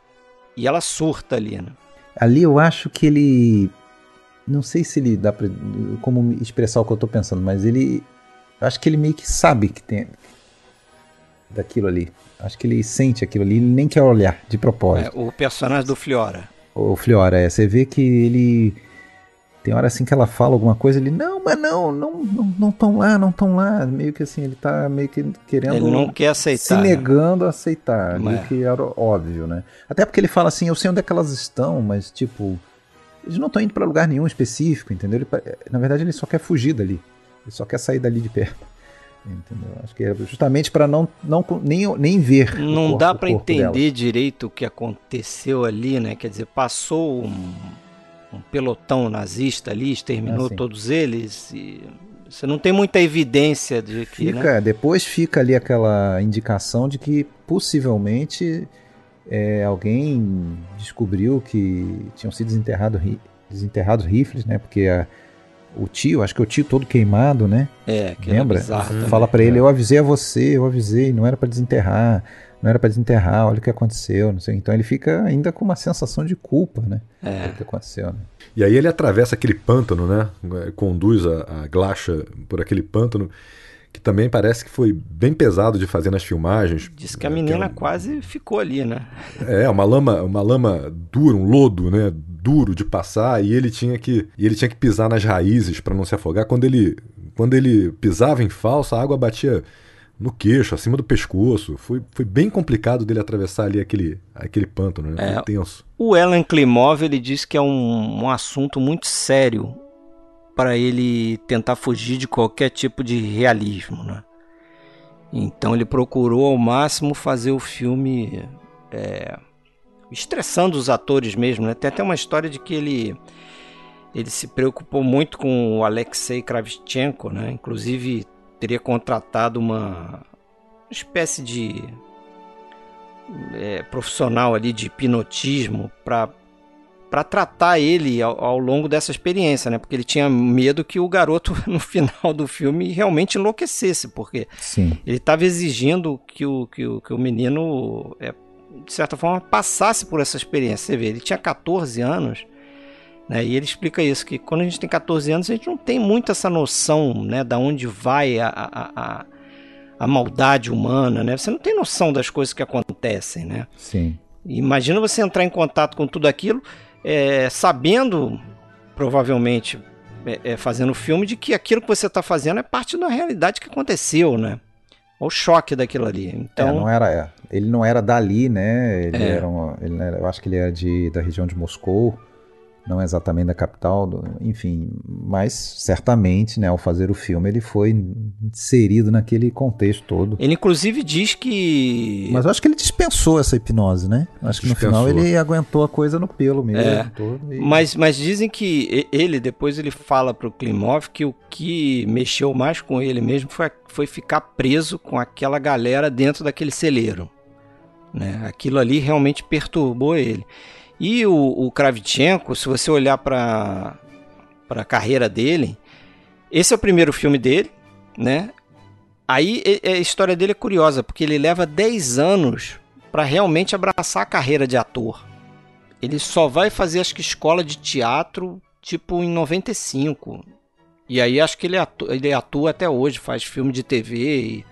e ela surta ali, né? Ali eu acho que ele. Não sei se ele dá pra. Como expressar o que eu tô pensando, mas ele. Acho que ele meio que sabe que tem. Daquilo ali. Acho que ele sente aquilo ali, ele nem quer olhar de propósito. É, o personagem do Fliora. O Fliora, é. Você vê que ele tem hora assim que ela fala alguma coisa, ele, não, mas não, não não estão lá, não estão lá. Meio que assim, ele tá meio que querendo. Ele não quer aceitar. Se né? negando né? a aceitar. Meio é. que era óbvio, né? Até porque ele fala assim, eu sei onde é que elas estão, mas tipo. Eles não estão indo para lugar nenhum específico, entendeu? Ele, na verdade, ele só quer fugir dali. Ele só quer sair dali de perto. Entendeu? Acho que é justamente para não, não nem, nem ver. Não corpo, dá para entender dela. direito o que aconteceu ali, né? Quer dizer, passou um um pelotão nazista ali, exterminou ah, todos eles. E você não tem muita evidência de que. Fica, né? Depois fica ali aquela indicação de que possivelmente é, alguém descobriu que tinham sido desenterrado, desenterrados rifles, né? Porque a, o tio, acho que é o tio todo queimado, né? É, que lembra? Fala para ele, eu avisei a você, eu avisei, não era para desenterrar não era para desenterrar, olha o que aconteceu, não sei. Então ele fica ainda com uma sensação de culpa, né? É. O que aconteceu, né? E aí ele atravessa aquele pântano, né? Conduz a, a Glacha por aquele pântano que também parece que foi bem pesado de fazer nas filmagens. Diz que a menina quase ficou ali, né? É, uma lama, uma lama dura, um lodo, né? Duro de passar e ele tinha que, ele tinha que pisar nas raízes para não se afogar. Quando ele, quando ele pisava em falso, a água batia no queixo, acima do pescoço. Foi, foi bem complicado dele atravessar ali aquele, aquele pântano, né? É, tenso. O Ellen Klimov ele diz que é um, um assunto muito sério para ele tentar fugir de qualquer tipo de realismo, né? Então ele procurou ao máximo fazer o filme é, estressando os atores mesmo, né? Tem até uma história de que ele ele se preocupou muito com o Alexei Kravchenko, né? Inclusive teria contratado uma espécie de é, profissional ali de hipnotismo para para tratar ele ao, ao, longo dessa experiência, né? Porque ele tinha medo que o garoto no final do filme realmente enlouquecesse, porque Sim. ele estava exigindo que o, que o, que o menino, é, de certa forma, passasse por essa experiência. Você vê, ele tinha 14 anos né? E ele explica isso, que quando a gente tem 14 anos, a gente não tem muito essa noção né, da onde vai a, a, a, a maldade humana. Né? Você não tem noção das coisas que acontecem. Né? Sim. Imagina você entrar em contato com tudo aquilo, é, sabendo, provavelmente, é, é, fazendo o filme, de que aquilo que você está fazendo é parte da realidade que aconteceu, né? O choque daquilo ali. Então, é, não era, é. ele não era dali, né? Ele é. era, uma, ele era eu acho que ele era de, da região de Moscou não exatamente da capital, enfim, mas certamente, né, ao fazer o filme, ele foi inserido naquele contexto todo. Ele inclusive diz que. Mas eu acho que ele dispensou essa hipnose, né? Acho que dispensou. no final ele aguentou a coisa no pelo mesmo. É. e... mas, mas dizem que ele, depois ele fala pro Klimov que o que mexeu mais com ele mesmo foi, foi ficar preso com aquela galera dentro daquele celeiro. Né? Aquilo ali realmente perturbou ele. E o, o Kravchenko, se você olhar para a carreira dele, esse é o primeiro filme dele, né? Aí a história dele é curiosa, porque ele leva 10 anos para realmente abraçar a carreira de ator. Ele só vai fazer, acho que, escola de teatro, tipo, em 95. E aí acho que ele atua, ele atua até hoje, faz filme de TV e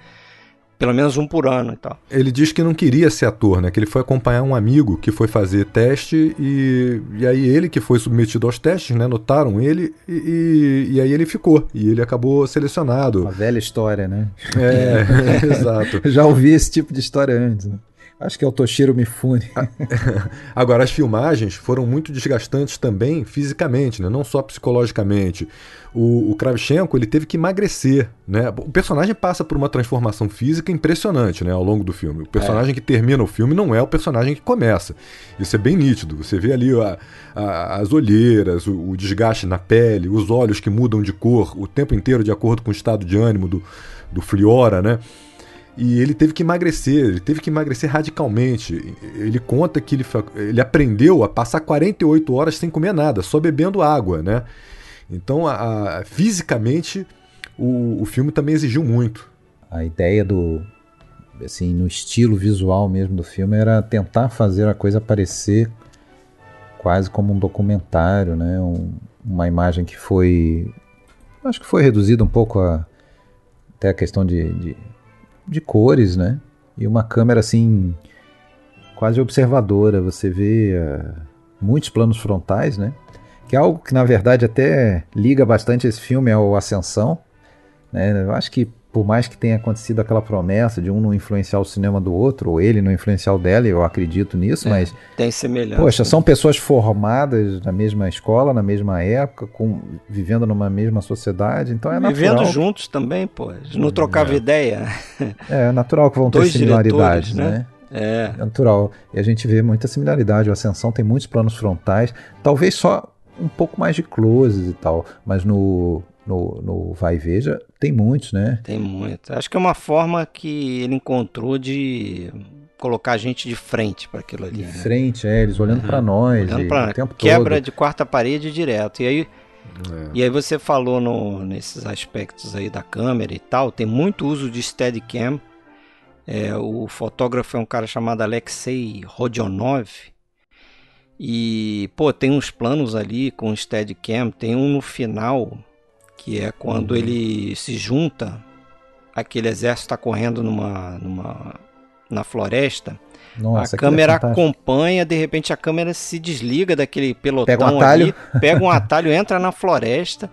pelo menos um por ano e tal. Ele diz que não queria ser ator, né? Que ele foi acompanhar um amigo que foi fazer teste e, e aí ele que foi submetido aos testes, né? Notaram ele e, e, e aí ele ficou. E ele acabou selecionado. Uma velha história, né? É, exato. Já ouvi esse tipo de história antes. Né? Acho que é o Toshiro Mifune. Agora, as filmagens foram muito desgastantes também fisicamente, né? não só psicologicamente. O, o Kravchenko ele teve que emagrecer. Né? O personagem passa por uma transformação física impressionante né? ao longo do filme. O personagem é. que termina o filme não é o personagem que começa. Isso é bem nítido. Você vê ali a, a, as olheiras, o, o desgaste na pele, os olhos que mudam de cor o tempo inteiro de acordo com o estado de ânimo do, do Fliora, né? E ele teve que emagrecer, ele teve que emagrecer radicalmente. Ele conta que ele, ele aprendeu a passar 48 horas sem comer nada, só bebendo água, né? Então, a, a, fisicamente, o, o filme também exigiu muito. A ideia do, assim, no estilo visual mesmo do filme era tentar fazer a coisa parecer quase como um documentário, né? Um, uma imagem que foi, acho que foi reduzida um pouco a, até a questão de, de de cores, né? E uma câmera assim quase observadora. Você vê uh, muitos planos frontais, né? Que é algo que na verdade até liga bastante esse filme ao Ascensão. Né? Eu acho que por mais que tenha acontecido aquela promessa de um não influenciar o cinema do outro, ou ele não influenciar o dela, eu acredito nisso, é, mas. Tem semelhança. Poxa, são pessoas formadas na mesma escola, na mesma época, com, vivendo numa mesma sociedade, então é natural. Vivendo juntos também, pô. Não trocava é. ideia. É, é natural que vão Dois ter similaridades, né? né? É. é natural. E a gente vê muita similaridade. O Ascensão tem muitos planos frontais, talvez só um pouco mais de closes e tal, mas no no, no Vai e Veja, tem muitos, né? Tem muitos. Acho que é uma forma que ele encontrou de colocar a gente de frente para aquilo ali. De né? frente, é, eles olhando uhum. para nós. Olhando pra, o tempo quebra todo. de quarta parede direto. E aí, é. e aí você falou no, nesses aspectos aí da câmera e tal, tem muito uso de Steadicam. É, o fotógrafo é um cara chamado Alexei Rodionov. E, pô, tem uns planos ali com Steadicam. Tem um no final que é quando uhum. ele se junta, aquele exército está correndo numa, numa, na floresta. Nossa, a câmera é acompanha, de repente a câmera se desliga daquele pelotão pega um atalho. ali, pega um atalho, entra na floresta,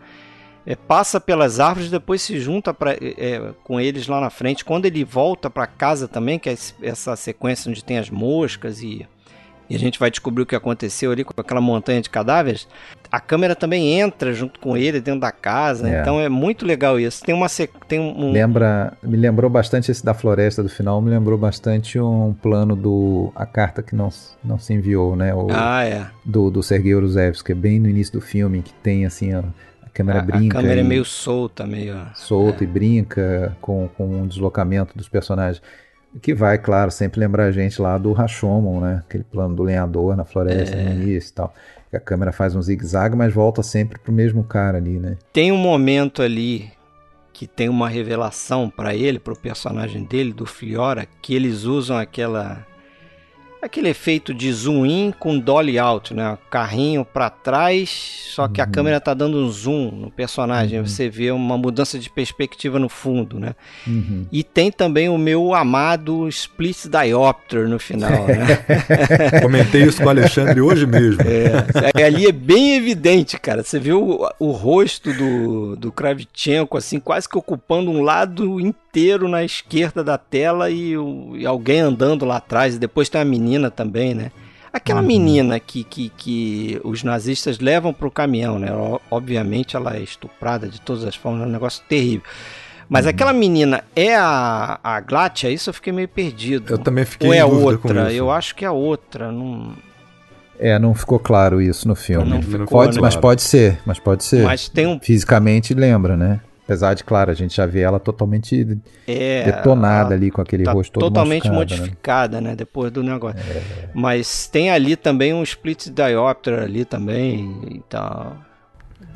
é, passa pelas árvores, depois se junta pra, é, é com eles lá na frente. Quando ele volta para casa também, que é essa sequência onde tem as moscas e e a gente vai descobrir o que aconteceu ali com aquela montanha de cadáveres, a câmera também entra junto com ele dentro da casa. É. Então é muito legal isso. Tem uma tem um lembra me lembrou bastante esse da floresta do final. Me lembrou bastante um plano do a carta que não, não se enviou, né? O, ah é. Do do Sergei que é bem no início do filme que tem assim a, a câmera a, brinca. A câmera é meio solta, meio solta é. e brinca com com o deslocamento dos personagens. Que vai, claro, sempre lembrar a gente lá do Rashomon, né? Aquele plano do lenhador na floresta é. no início e tal. A câmera faz um zigue-zague, mas volta sempre pro mesmo cara ali, né? Tem um momento ali que tem uma revelação para ele, pro personagem dele, do Fiora, que eles usam aquela aquele efeito de zoom in com dolly out, né? Carrinho para trás, só que uhum. a câmera tá dando um zoom no personagem, uhum. você vê uma mudança de perspectiva no fundo, né? Uhum. E tem também o meu amado split diopter no final, né? Comentei isso com o Alexandre hoje mesmo. É, ali é bem evidente, cara. Você vê o, o rosto do, do Kravchenko, assim, quase que ocupando um lado inteiro na esquerda da tela e, e alguém andando lá atrás, e depois tem a menina menina também, né? Aquela uhum. menina que, que, que os nazistas levam para o caminhão, né? Obviamente ela é estuprada de todas as formas, é um negócio terrível. Mas uhum. aquela menina é a, a Glatia? Isso eu fiquei meio perdido. Eu também fiquei Ou é outra? Eu acho que é outra. Não... É, não ficou claro isso no filme. Não ficou, pode, né? Mas pode ser, mas pode ser. Mas tem um... Fisicamente lembra, né? Apesar de, claro, a gente já vê ela totalmente é, detonada ali com aquele tá rosto todo totalmente modificada, né? né? Depois do negócio. É. Mas tem ali também um split diopter ali também e tal.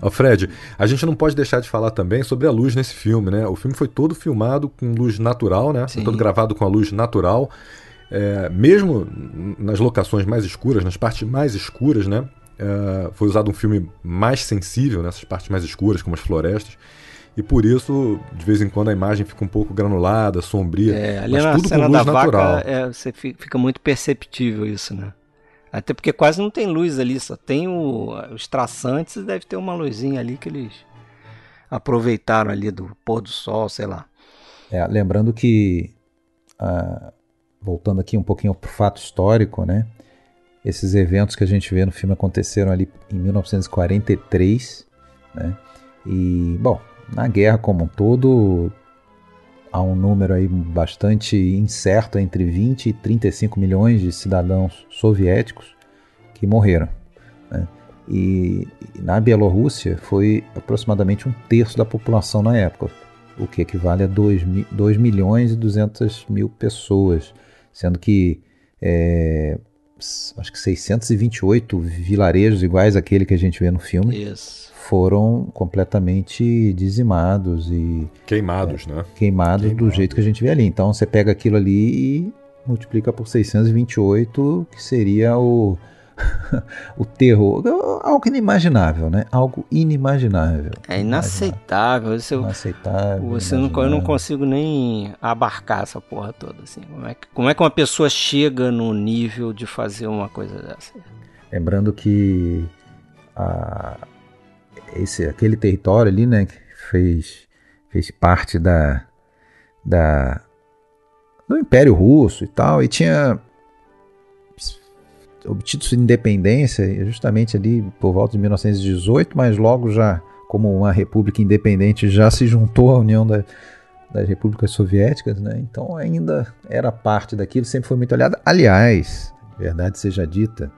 Oh, Fred, a gente não pode deixar de falar também sobre a luz nesse filme, né? O filme foi todo filmado com luz natural, né? Foi todo gravado com a luz natural. É, mesmo nas locações mais escuras, nas partes mais escuras, né? É, foi usado um filme mais sensível nessas partes mais escuras, como as florestas e por isso, de vez em quando, a imagem fica um pouco granulada, sombria. É, ali mas na tudo cena com luz da natural. vaca, é, você fica muito perceptível isso, né? Até porque quase não tem luz ali, só tem o, os traçantes e deve ter uma luzinha ali que eles aproveitaram ali do pôr do sol, sei lá. É, lembrando que, ah, voltando aqui um pouquinho para o fato histórico, né? Esses eventos que a gente vê no filme aconteceram ali em 1943, né? E, bom, na guerra como um todo, há um número aí bastante incerto entre 20 e 35 milhões de cidadãos soviéticos que morreram. Né? E, na Bielorrússia foi aproximadamente um terço da população na época, o que equivale a 2, 2 milhões e 200 mil pessoas, sendo que é, acho que 628 vilarejos iguais àquele que a gente vê no filme. Isso foram completamente dizimados e queimados, é, né? Queimados do jeito que a gente vê ali. Então você pega aquilo ali e multiplica por 628, que seria o o terror, algo inimaginável, né? Algo inimaginável. É inaceitável. Isso inaceitável. Você não, eu não consigo nem abarcar essa porra toda assim. Como é que, como é que uma pessoa chega no nível de fazer uma coisa dessa? Lembrando que a, esse, aquele território ali, né, que fez, fez parte da, da, do Império Russo e tal, e tinha obtido sua independência justamente ali por volta de 1918, mas logo já, como uma república independente, já se juntou à União da, das Repúblicas Soviéticas, né? então ainda era parte daquilo, sempre foi muito aliada. Aliás, verdade seja dita,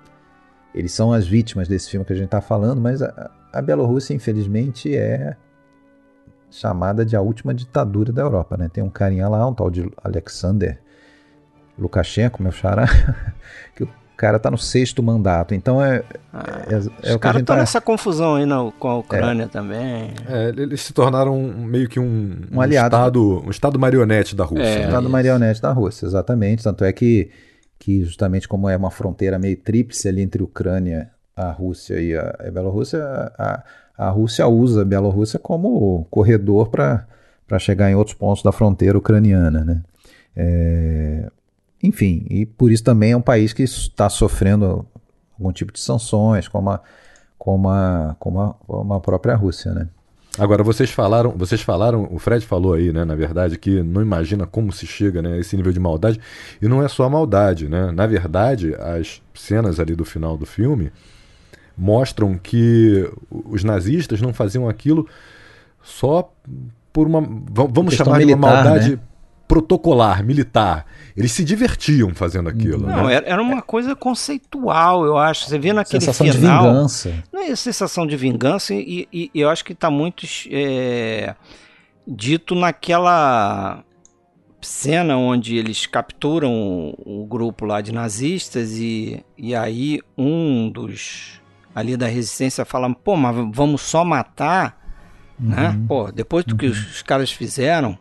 eles são as vítimas desse filme que a gente está falando, mas a, a Bielorrússia, infelizmente, é chamada de a última ditadura da Europa. Né? Tem um carinha lá, um tal de Alexander Lukashenko, meu xará, que o cara está no sexto mandato. Então é. Ah, é, é os caras estão tá... nessa confusão aí na, com a Ucrânia é. também. É, eles se tornaram meio que um, um, um aliado. Estado, um estado marionete da Rússia. É, né? Estado marionete da Rússia, exatamente. Tanto é que, que, justamente como é uma fronteira meio tríplice ali entre Ucrânia a Rússia e a, a Bielorrússia, a, a Rússia usa a Bielorrússia como corredor para chegar em outros pontos da fronteira ucraniana. Né? É, enfim, e por isso também é um país que está sofrendo algum tipo de sanções, como a, como a, como a, como a própria Rússia. Né? Agora, vocês falaram, vocês falaram, o Fred falou aí, né, na verdade, que não imagina como se chega né, a esse nível de maldade. E não é só a maldade, né? Na verdade, as cenas ali do final do filme, mostram que os nazistas não faziam aquilo só por uma. Vamos chamar militar, de uma maldade né? Protocolar, militar. Eles se divertiam fazendo aquilo. Não, né? era uma coisa conceitual, eu acho. Você vê naquele sensação final. De vingança. Não é sensação de vingança, e, e, e eu acho que está muito é, dito naquela cena onde eles capturam o, o grupo lá de nazistas e, e aí um dos ali da resistência falando, pô, mas vamos só matar, né? uhum. né? Pô, depois do uhum. que os, caras fizeram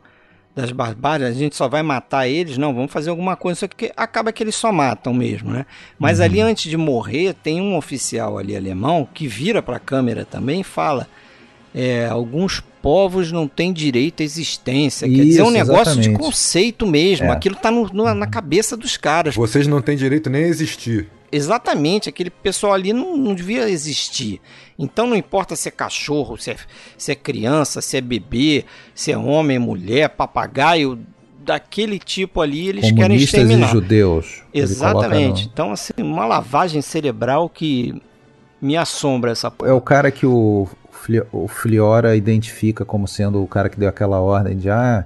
das barbáries, a gente só vai matar eles? Não, vamos fazer alguma coisa, só que acaba que eles só matam mesmo, né? Mas uhum. ali antes de morrer, tem um oficial ali alemão que vira para a câmera também e fala: é, alguns povos não têm direito à existência. Isso, Quer dizer, é um negócio exatamente. de conceito mesmo. É. Aquilo está na cabeça dos caras. Vocês não têm direito nem a existir. Exatamente, aquele pessoal ali não, não devia existir. Então não importa se é cachorro, se é, se é criança, se é bebê, se é homem, mulher, papagaio, daquele tipo ali eles querem exterminar. e judeus. Exatamente. No... Então, assim, uma lavagem cerebral que me assombra essa porra. É o cara que o, o Fliora identifica como sendo o cara que deu aquela ordem de ah,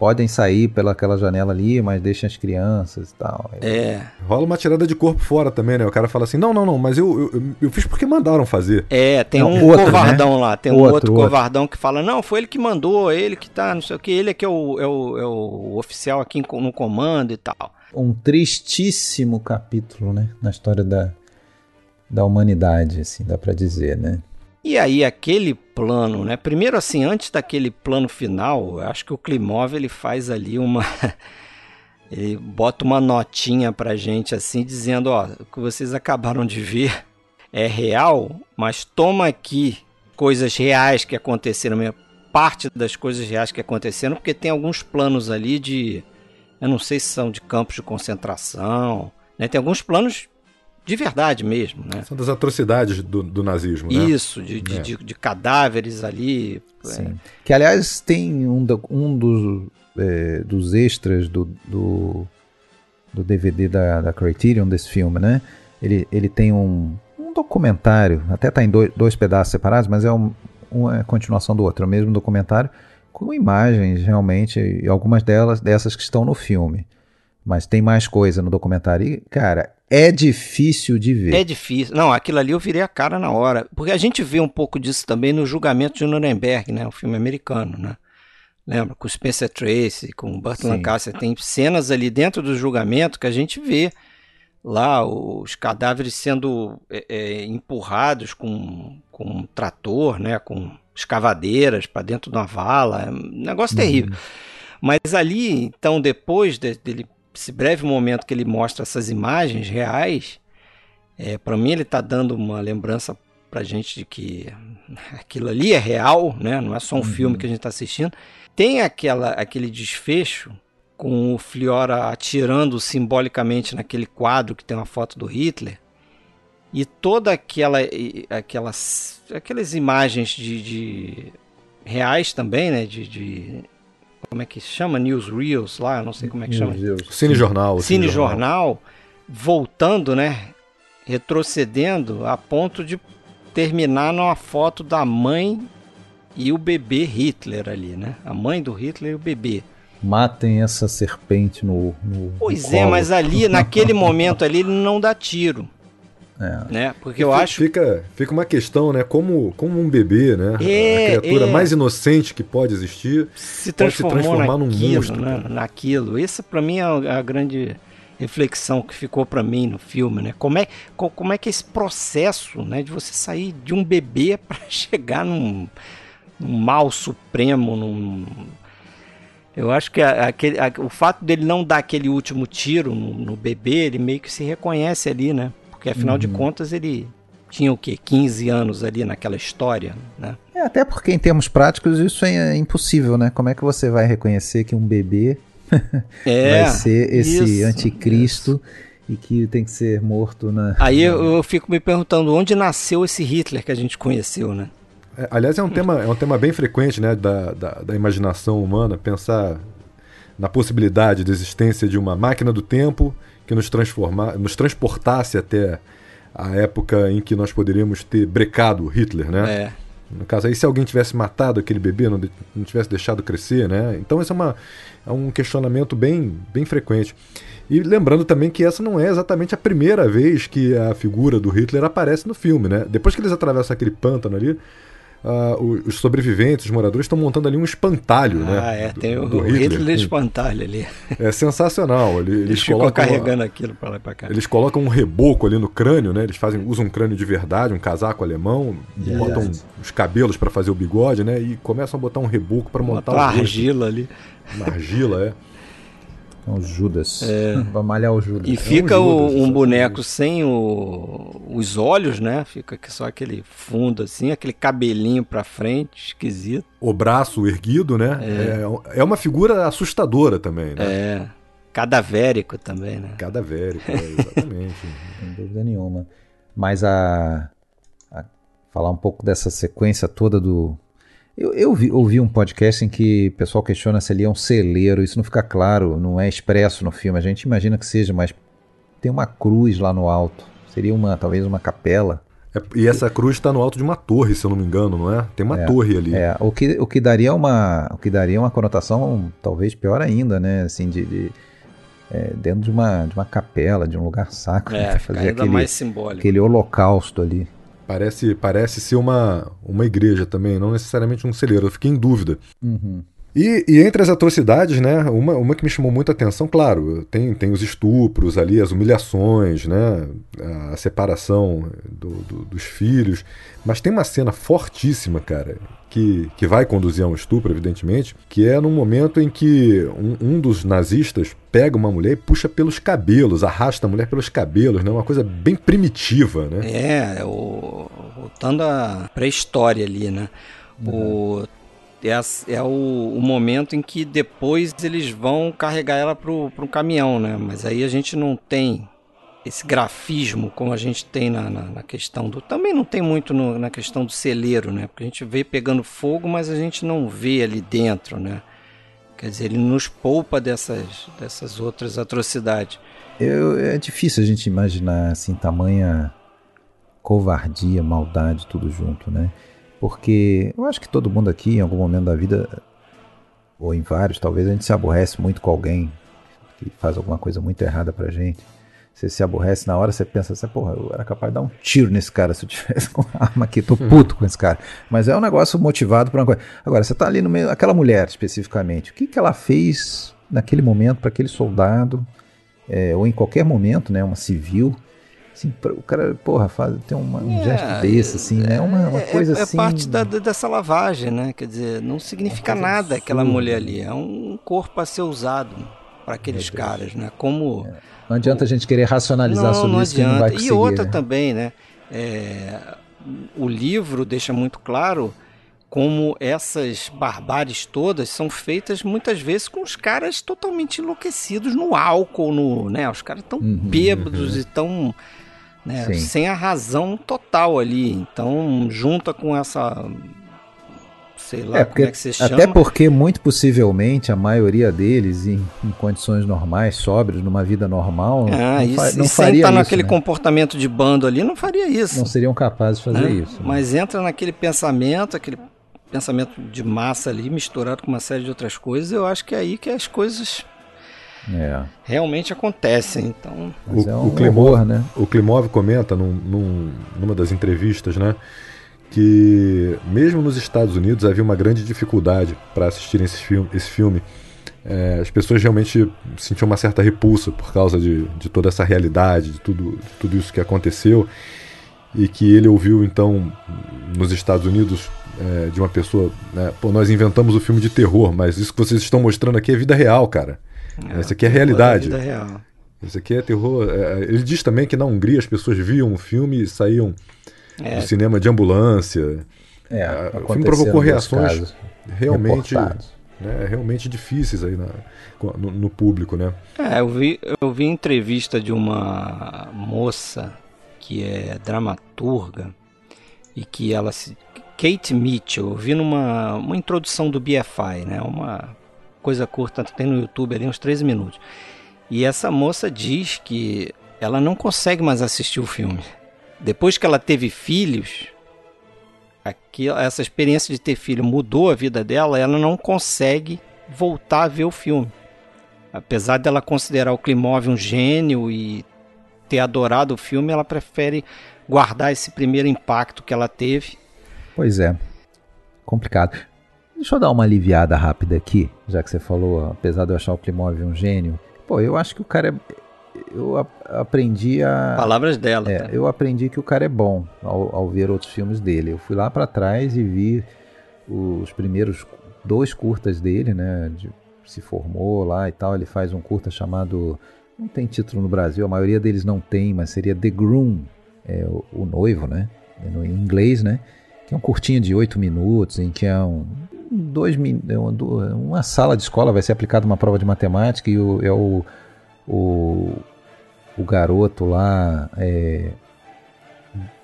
podem sair pelaquela janela ali, mas deixem as crianças e tal. É. Rola uma tirada de corpo fora também, né? O cara fala assim: não, não, não, mas eu, eu, eu fiz porque mandaram fazer. É, tem Não, um outro, covardão lá, tem um Outro, outro, outro. covardão que fala, não, foi ele que mandou, ele que tá, não sei o que, ele é que é o, é o, é o oficial aqui no comando e tal. Um tristíssimo capítulo, né? Na história da, da humanidade, assim, dá pra dizer, né? E aí aquele plano, né? Primeiro assim, antes daquele plano final, acho que o Klimov ele faz ali uma ele bota uma notinha pra gente assim dizendo, ó, o que vocês acabaram de ver é real, mas toma aqui coisas reais que aconteceram, parte das coisas reais que aconteceram, porque tem alguns planos ali de eu não sei se são de campos de concentração, né? Tem alguns planos de verdade mesmo, né? São das atrocidades do, do nazismo, né? Isso, de, de, É. de- de cadáveres ali. é, Sim. Que, aliás, tem um, do- um dos, é, dos extras do, do, do DVD da, da Criterion desse filme, né? Ele, ele tem um, um documentário, até tá em dois, dois pedaços separados, mas é um, uma continuação do outro, é o mesmo documentário, com imagens realmente, e algumas delas dessas que estão no filme. Mas tem mais coisa no documentário. E, cara, é difícil de ver. É difícil. Não, aquilo ali eu virei a cara na hora. Porque a gente vê um pouco disso também no julgamento de Nuremberg, né? O filme americano, né? Lembra? Com o Spencer Tracy, com o Burt Sim. Lancaster. Tem cenas ali dentro do julgamento que a gente vê lá os cadáveres sendo é, é, empurrados com, com um trator, né? Com escavadeiras para dentro de uma vala. É um negócio terrível. Mas ali, então, depois de- dele, esse breve momento que ele mostra essas imagens reais, é, para mim ele está dando uma lembrança pra gente de que aquilo ali é real, né? Não é só um filme que a gente está assistindo. Tem aquela, aquele desfecho com o Fliora atirando simbolicamente naquele quadro que tem uma foto do Hitler. E toda aquela, aquelas, aquelas imagens de, de reais também, né? De, de- como é que se chama? Newsreels lá, eu não sei como é que chama. Cine Jornal. o Cine Jornal voltando, né? Retrocedendo a ponto de terminar numa foto da mãe e o bebê Hitler ali, né? A mãe do Hitler e o bebê. Matem essa serpente no. no Pois no é, mas ali, naquele momento ali, ele não dá tiro, É. né? Porque eu acho Fica, fica uma questão, né? Como, como um bebê, né? É, a criatura é. mais inocente que pode existir. se pode se transformar num naquilo, monstro, né? naquilo. Isso para mim é a a grande reflexão que ficou para mim no filme, né? Como é, co- como é que é esse processo, né, de você sair de um bebê para chegar num, num mal supremo, num eu acho que a- aquele, a- o fato dele não dar aquele último tiro no, no bebê, ele meio que se reconhece ali, né? Porque afinal de contas ele tinha o quê? 15 anos ali naquela história, né? É, até porque em termos práticos isso é impossível, né? Como é que você vai reconhecer que um bebê É, vai ser esse isso, anticristo e que tem que ser morto na. Aí eu, eu fico me perguntando onde nasceu esse Hitler que a gente conheceu, né? É, aliás, é um tema, é um tema bem frequente, né? Da, da, da imaginação humana, pensar na possibilidade de existência de uma máquina do tempo que nos, transformar, nos transportasse até a época em que nós poderíamos ter brecado Hitler, né? É. No caso aí, se alguém tivesse matado aquele bebê, não, de- não tivesse deixado crescer, né? Então esse é, uma, é um questionamento bem, bem frequente. E lembrando também que essa não é exatamente a primeira vez que a figura do Hitler aparece no filme, né? Depois que eles atravessam aquele pântano ali, ah, o- os sobreviventes, os moradores, estão montando ali um espantalho, né? Ah, é, do- tem o, do o Hitler, espantalho ali. É sensacional. Ele- Eles, Eles ficam colocam carregando aquilo pra lá e pra cá. eles colocam um reboco ali no crânio, né? Eles fazem, usam um crânio de verdade, um casaco alemão, É. botam os cabelos para fazer o bigode, né? E começam a botar um reboco para montar uma argila ali. Uma argila, é. São os Judas. Vai malhar o Judas. E fica Judas, o- um exatamente. boneco sem o- os olhos, né? Fica só aquele fundo assim, aquele cabelinho pra frente, esquisito. O braço erguido, né? É, é uma figura assustadora também, né? É. Cadavérico também, né? Cadavérico, é, exatamente. Sem dúvida nenhuma. Mas a, a- falar um pouco dessa sequência toda do. Eu, eu vi- ouvi um podcast em que o pessoal questiona se ali é um celeiro. Isso não fica claro, não é expresso no filme. A gente imagina que seja, mas tem uma cruz lá no alto. Seria uma, talvez uma capela. É, e essa cruz está no alto de uma torre, se eu não me engano, não é? Tem uma É, torre ali. É, o que, o que daria uma o que daria uma conotação talvez pior ainda, né? Assim, de, de- é, dentro de uma, de uma capela, de um lugar sacro, né? É, fica fazer ainda aquele, mais simbólico. aquele holocausto ali. Parece, parece ser uma, uma igreja também, não necessariamente um celeiro. Eu fiquei em dúvida. Uhum. E, e entre as atrocidades, né, uma, uma que me chamou muita atenção, claro, tem, tem os estupros ali, as humilhações, né, a separação do- do- dos filhos, mas tem uma cena fortíssima, cara, que, que vai conduzir a um estupro, evidentemente, que é num momento em que um, um dos nazistas pega uma mulher e puxa pelos cabelos, arrasta a mulher pelos cabelos, né, uma coisa bem primitiva, né. É, o, voltando à pré-história ali, né? O, é, as- é o, o momento em que depois eles vão carregar ela para um caminhão, né? Mas aí a gente não tem esse grafismo como a gente tem na, na, na questão do. Também não tem muito no- na questão do celeiro, né? Porque a gente vê pegando fogo, mas a gente não vê ali dentro, né? Quer dizer, ele nos poupa dessas, dessas outras atrocidades. Eu- é difícil a gente imaginar assim tamanha covardia, maldade, tudo junto, né? Porque eu acho que todo mundo aqui, em algum momento da vida, ou em vários, talvez a gente se aborrece muito com alguém que faz alguma coisa muito errada pra gente. Você se aborrece na hora, você pensa assim, porra, eu era capaz de dar um tiro nesse cara se eu tivesse com arma aqui, tô puto com esse cara. Mas é um negócio motivado por uma coisa. Agora, você tá ali no meio, aquela mulher especificamente, o que, que ela fez naquele momento para aquele soldado, é, ou em qualquer momento, né, uma civil, assim, o cara, porra, faz, tem uma- um É, gesto desse, assim, né, uma, uma É- coisa é, assim... É parte da- dessa lavagem, né? Quer dizer, não significa nada aquela absurda. mulher ali. É um corpo a ser usado para aqueles caras, né? Como. Não adianta a gente querer racionalizar sobre não isso que não vai adianta. conseguir. E outra né? também, né? É, o livro deixa muito claro como essas barbáries todas são feitas muitas vezes com os caras totalmente enlouquecidos no álcool, no, né? Os caras tão Uhum, bêbados e tão né, Sim. sem a razão total ali. Então, junta com essa sei lá É, como porque, é que você chama. até porque, muito possivelmente, a maioria deles, em, em condições normais, sóbrios, numa vida normal, Ah, não, fa- se- não sem faria estar isso. naquele né? comportamento de bando ali, não faria isso. Não seriam capazes de fazer né? isso. né? Mas entra naquele pensamento, aquele pensamento de massa ali, misturado com uma série de outras coisas, eu acho que é aí que as coisas É, realmente acontecem. Então, mas O- é o um Clemor- horror, né? O Klimov comenta num- num- numa das entrevistas, né, que mesmo nos Estados Unidos havia uma grande dificuldade para assistirem esse filme. Esse filme. É, as pessoas realmente sentiam uma certa repulsa por causa de, de toda essa realidade, de tudo, de tudo isso que aconteceu, e que ele ouviu então nos Estados Unidos é, de uma pessoa, né, pô, nós inventamos o filme de terror, mas isso que vocês estão mostrando aqui é vida real, cara. Isso aqui é realidade. Vida real. Isso aqui é terror. é, ele diz também que na Hungria as pessoas viam o filme e saíam É. do cinema de ambulância. É, o filme provocou reações realmente, né, realmente difíceis aí na- no, no público, né? É, eu vi, eu vi entrevista de uma moça que é dramaturga e que ela se. Kate Mitchell, eu vi numa uma introdução do BFI, né? Uma coisa curta, tem no YouTube ali uns 13 minutos. E essa moça diz que ela não consegue mais assistir o filme. Depois que ela teve filhos, aqui, essa experiência de ter filho mudou a vida dela, ela não consegue voltar a ver o filme. Apesar dela considerar o Klimov um gênio e ter adorado o filme, ela prefere guardar esse primeiro impacto que ela teve. Pois é. Complicado. Deixa eu dar uma aliviada rápida aqui, já que você falou, apesar de eu achar o Klimov um gênio. Pô, eu acho que o cara é. Eu a- aprendi a. Palavras dela. É, tá? eu aprendi que o cara é bom ao, ao ver outros filmes dele. Eu fui lá pra trás e vi os primeiros dois curtas dele, né? de- se formou lá e tal. Ele faz um curta chamado. Não tem título no Brasil, a maioria deles não tem, mas seria The Groom, é, o, o noivo, né? Em inglês, né? Que é um curtinho de oito minutos, em que é um. Dois, min- é uma, sala de escola vai ser aplicada uma prova de matemática e o, é o, o, o garoto lá é,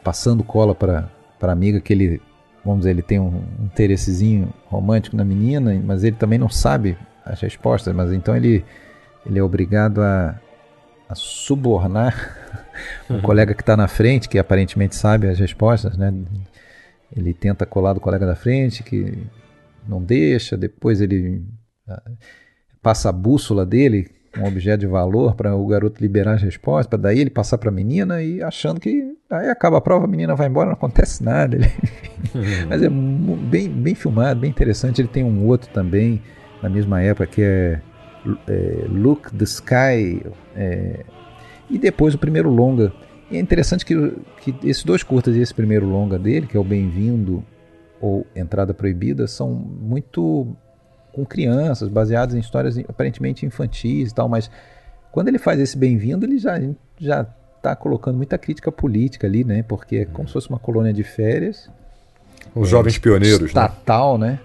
passando cola para a amiga que ele, vamos dizer, ele tem um interessezinho romântico na menina, mas ele também não sabe as respostas, mas então ele, ele é obrigado a, a subornar um uhum. colega que está na frente, que aparentemente sabe as respostas, né? Ele tenta colar do colega da frente, que não deixa, depois ele ah, passa a bússola dele, um objeto de valor para o garoto liberar as respostas, para daí ele passar para a menina e achando que aí acaba a prova, a menina vai embora, não acontece nada. Ele... Mas é bem, bem filmado, bem interessante. Ele tem um outro também, na mesma época, que é, é Look the Sky. É, e depois o primeiro longa. E é interessante que, que esses dois curtas e esse primeiro longa dele, que é o Bem-vindo ou Entrada Proibida, são muito com crianças, baseados em histórias aparentemente infantis e tal, mas quando ele faz esse bem-vindo, ele já já está colocando muita crítica política ali, né? Porque é como se fosse uma colônia de férias. Os é, jovens pioneiros, estatal, né?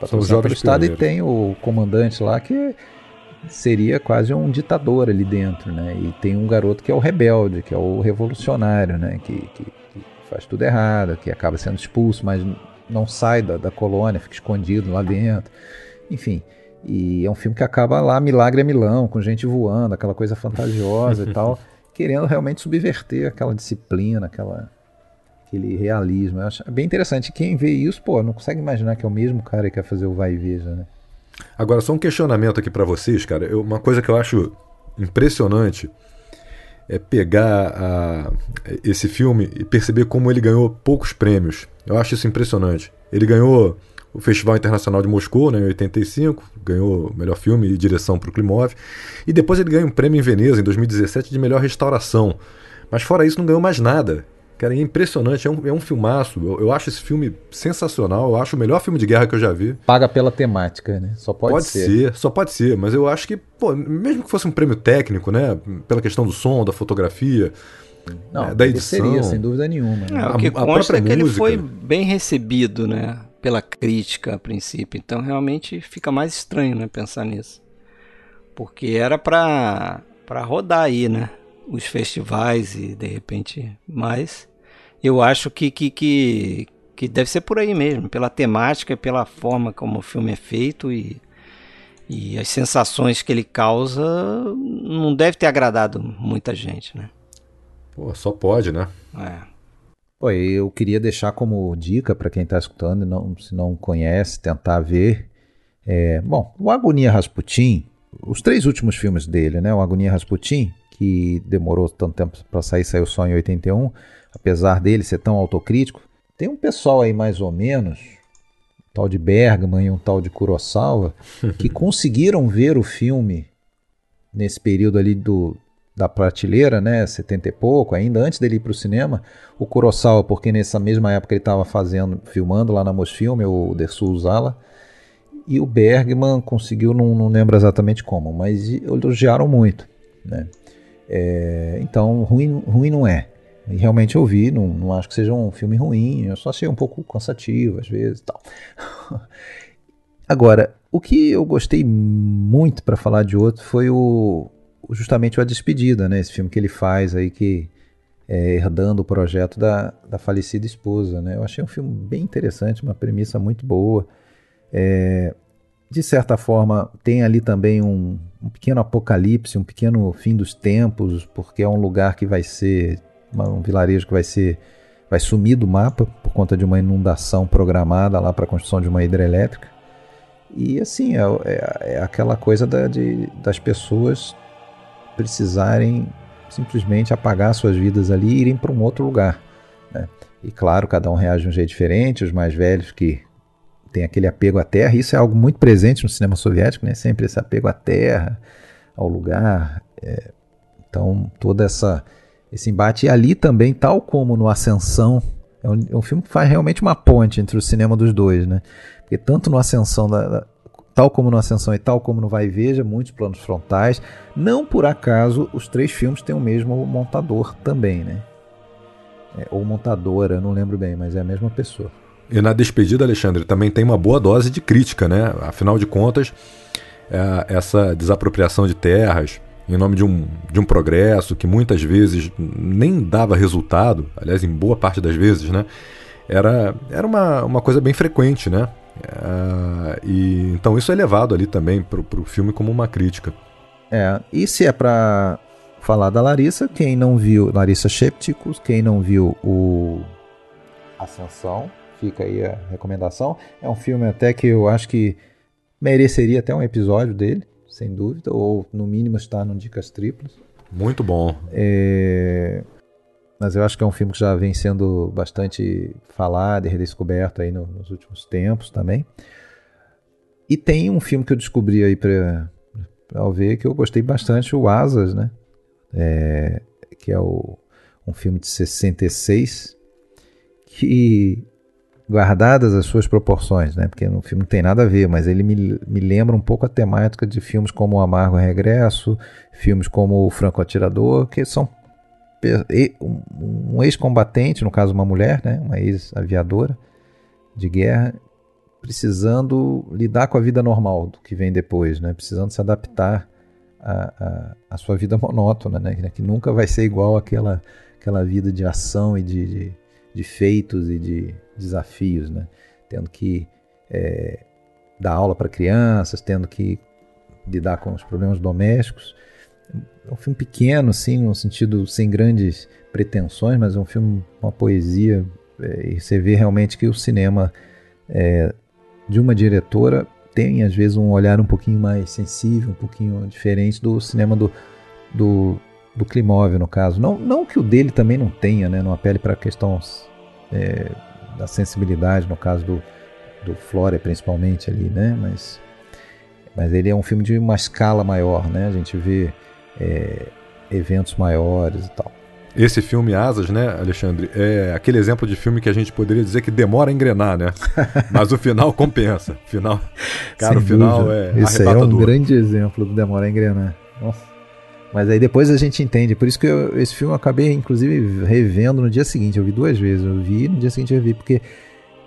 né? São os jovens estado pioneiros. e tem o comandante lá que seria quase um ditador ali dentro, né? E tem um garoto que é o rebelde, que é o revolucionário, né? Que, que, que faz tudo errado, que acaba sendo expulso, mas não sai da, da colônia, fica escondido lá dentro. Enfim, e é um filme que acaba lá, Milagre é Milão, com gente voando, aquela coisa fantasiosa e tal, querendo realmente subverter aquela disciplina, aquela, aquele realismo. Eu acho bem interessante. Quem vê isso, pô, não consegue imaginar que é o mesmo cara que quer fazer o Vai e Veja, né? Agora, só um questionamento aqui para vocês, cara. Eu, uma coisa que eu acho impressionante é pegar a, esse filme e perceber como ele ganhou poucos prêmios. Eu acho isso impressionante. Ele ganhou o Festival Internacional de Moscou, né, em 85, ganhou melhor filme e direção para o Klimov. E depois ele ganhou um prêmio em Veneza, em 2017, de melhor restauração. Mas fora isso, não ganhou mais nada. Cara, é impressionante, é um, é um filmaço. Eu, eu, acho esse filme sensacional, eu acho o melhor filme de guerra que eu já vi. Paga pela temática, né? Só pode, pode ser. ser. Só pode ser, mas eu acho que, pô, mesmo que fosse um prêmio técnico, né? Pela questão do som, da fotografia, não, é, da edição. Seria, sem dúvida nenhuma. Né? É, o que a, consta a é que música. ele foi bem recebido, né? Pela crítica a princípio. Então realmente fica mais estranho, né? Pensar nisso. Porque era pra, pra rodar aí, né? Os festivais e de repente mais eu acho que, que, que, que deve ser por aí mesmo, pela temática, pela forma como o filme é feito e, e as sensações que ele causa, não deve ter agradado muita gente, né? Pô, só pode, né? É. Pô, eu queria deixar como dica para quem está escutando e não, se não conhece, tentar ver. É, bom, o Agonia Rasputin, os três últimos filmes dele, né? O Agonia Rasputin, que demorou tanto tempo para sair, saiu só em 81 apesar dele ser tão autocrítico, tem um pessoal aí mais ou menos, um tal de Bergman e um tal de Kurosawa, que conseguiram ver o filme nesse período ali do, da prateleira, né, 70 e pouco, ainda antes dele ir para o cinema, o Kurosawa, porque nessa mesma época ele estava fazendo, filmando lá na Mosfilme, o Dersu Uzala, e o Bergman conseguiu, não, não lembro exatamente como, mas elogiaram muito, né. É, então, ruim, ruim não é. E realmente eu vi, não, não acho que seja um filme ruim, eu só achei um pouco cansativo às vezes e tal. Agora, o que eu gostei muito para falar de outro foi o justamente a despedida, né? Esse filme que ele faz aí que é, herdando o projeto da, da falecida esposa, né? Eu achei um filme bem interessante, uma premissa muito boa. É, de certa forma, tem ali também um, um pequeno apocalipse, um pequeno fim dos tempos, porque é um lugar que vai ser um vilarejo que vai ser vai sumir do mapa por conta de uma inundação programada lá para a construção de uma hidrelétrica. E assim, é, é, é aquela coisa da, de, das pessoas precisarem simplesmente apagar suas vidas ali e irem para um outro lugar. Né? E claro, cada um reage de um jeito diferente, os mais velhos que têm aquele apego à terra, isso é algo muito presente no cinema soviético, né? sempre esse apego à terra, ao lugar. É, então, toda essa esse embate. E ali também, tal como no Ascensão, é um, é um, filme que faz realmente uma ponte entre o cinema dos dois, né? Porque tanto no Ascensão, da, da, tal como no Ascensão e tal como no Vai e Veja, muitos planos frontais. Não por acaso os três filmes têm o mesmo montador também, né? É, ou montadora, não lembro bem, mas é a mesma pessoa. E na despedida, Alexandre, também tem uma boa dose de crítica, né? Afinal de contas, é, essa desapropriação de terras, em nome de um, de um progresso que muitas vezes nem dava resultado, aliás, em boa parte das vezes, né? Era, era uma, uma coisa bem frequente, né? Uh, e, então isso é levado ali também para o filme como uma crítica. É, e se é para falar da Larissa. Quem não viu, Larissa Shepticus, quem não viu o Ascensão, fica aí a recomendação. É um filme até que eu acho que mereceria até um episódio dele, sem dúvida, ou no mínimo está no Dicas Triplas. Muito bom. É... Mas eu acho que é um filme que já vem sendo bastante falado e redescoberto aí no, nos últimos tempos também. E tem um filme que eu descobri aí para ver que eu gostei bastante, o Asas, né? É... que é o... um filme de 66 que guardadas as suas proporções, né? Porque no filme não tem nada a ver, mas ele me, me lembra um pouco a temática de filmes como O Amargo Regresso, filmes como O Franco Atirador, que são um ex-combatente, no caso uma mulher, né? Uma ex-aviadora de guerra, precisando lidar com a vida normal do que vem depois, né? Precisando se adaptar à, à, à sua vida monótona, né? Que nunca vai ser igual àquela, àquela vida de ação e de, de, de feitos e de desafios, né? Tendo que é, dar aula para crianças, tendo que lidar com os problemas domésticos. É um filme pequeno, assim, no sentido sem grandes pretensões, mas é um filme, uma poesia. É, e você vê realmente que o cinema é, de uma diretora tem, às vezes, um olhar um pouquinho mais sensível, um pouquinho diferente do cinema do, do, do Klimov, no caso. Não, não que o dele também não tenha, né? Não apele para questões é, da sensibilidade, no caso do, do Flora principalmente ali, né? Mas, mas ele é um filme de uma escala maior, né? A gente vê é, eventos maiores e tal. Esse filme Asas, né, Alexandre, é aquele exemplo de filme que a gente poderia dizer que demora a engrenar, né? Mas o final compensa. Final, cara, Sem o final dúvida. é Esse é um grande exemplo do demora a engrenar. Nossa. Mas aí depois a gente entende. Por isso que eu, esse filme eu acabei, inclusive, revendo no dia seguinte. Eu vi duas vezes. Eu vi no dia seguinte eu vi, porque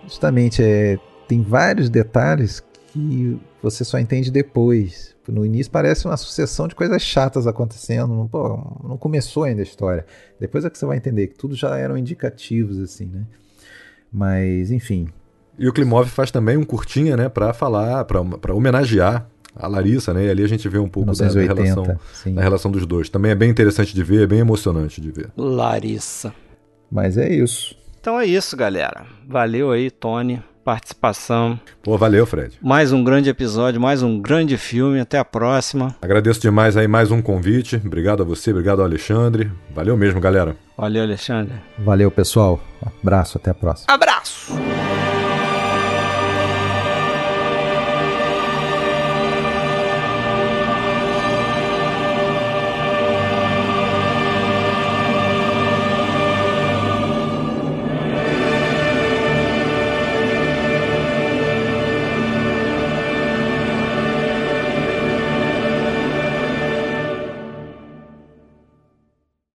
justamente é, tem vários detalhes que você só entende depois. No início parece uma sucessão de coisas chatas acontecendo. Não, pô, não começou ainda a história. Depois é que você vai entender que tudo já eram indicativos, assim, né? Mas, enfim. E o Klimov faz também um curtinha, né, para falar, para homenagear a Larissa, né? E ali a gente vê um pouco 1980, da, relação, da relação dos dois. Também é bem interessante de ver, é bem emocionante de ver. Larissa. Mas é isso. Então é isso, galera. Valeu aí, Tony. Participação. Pô, valeu, Fred. Mais um grande episódio, mais um grande filme. Até a próxima. Agradeço demais aí mais um convite. Obrigado a você, obrigado ao Alexandre. Valeu mesmo, galera. Valeu, Alexandre. Valeu, pessoal. abraço, até a próxima. Abraço.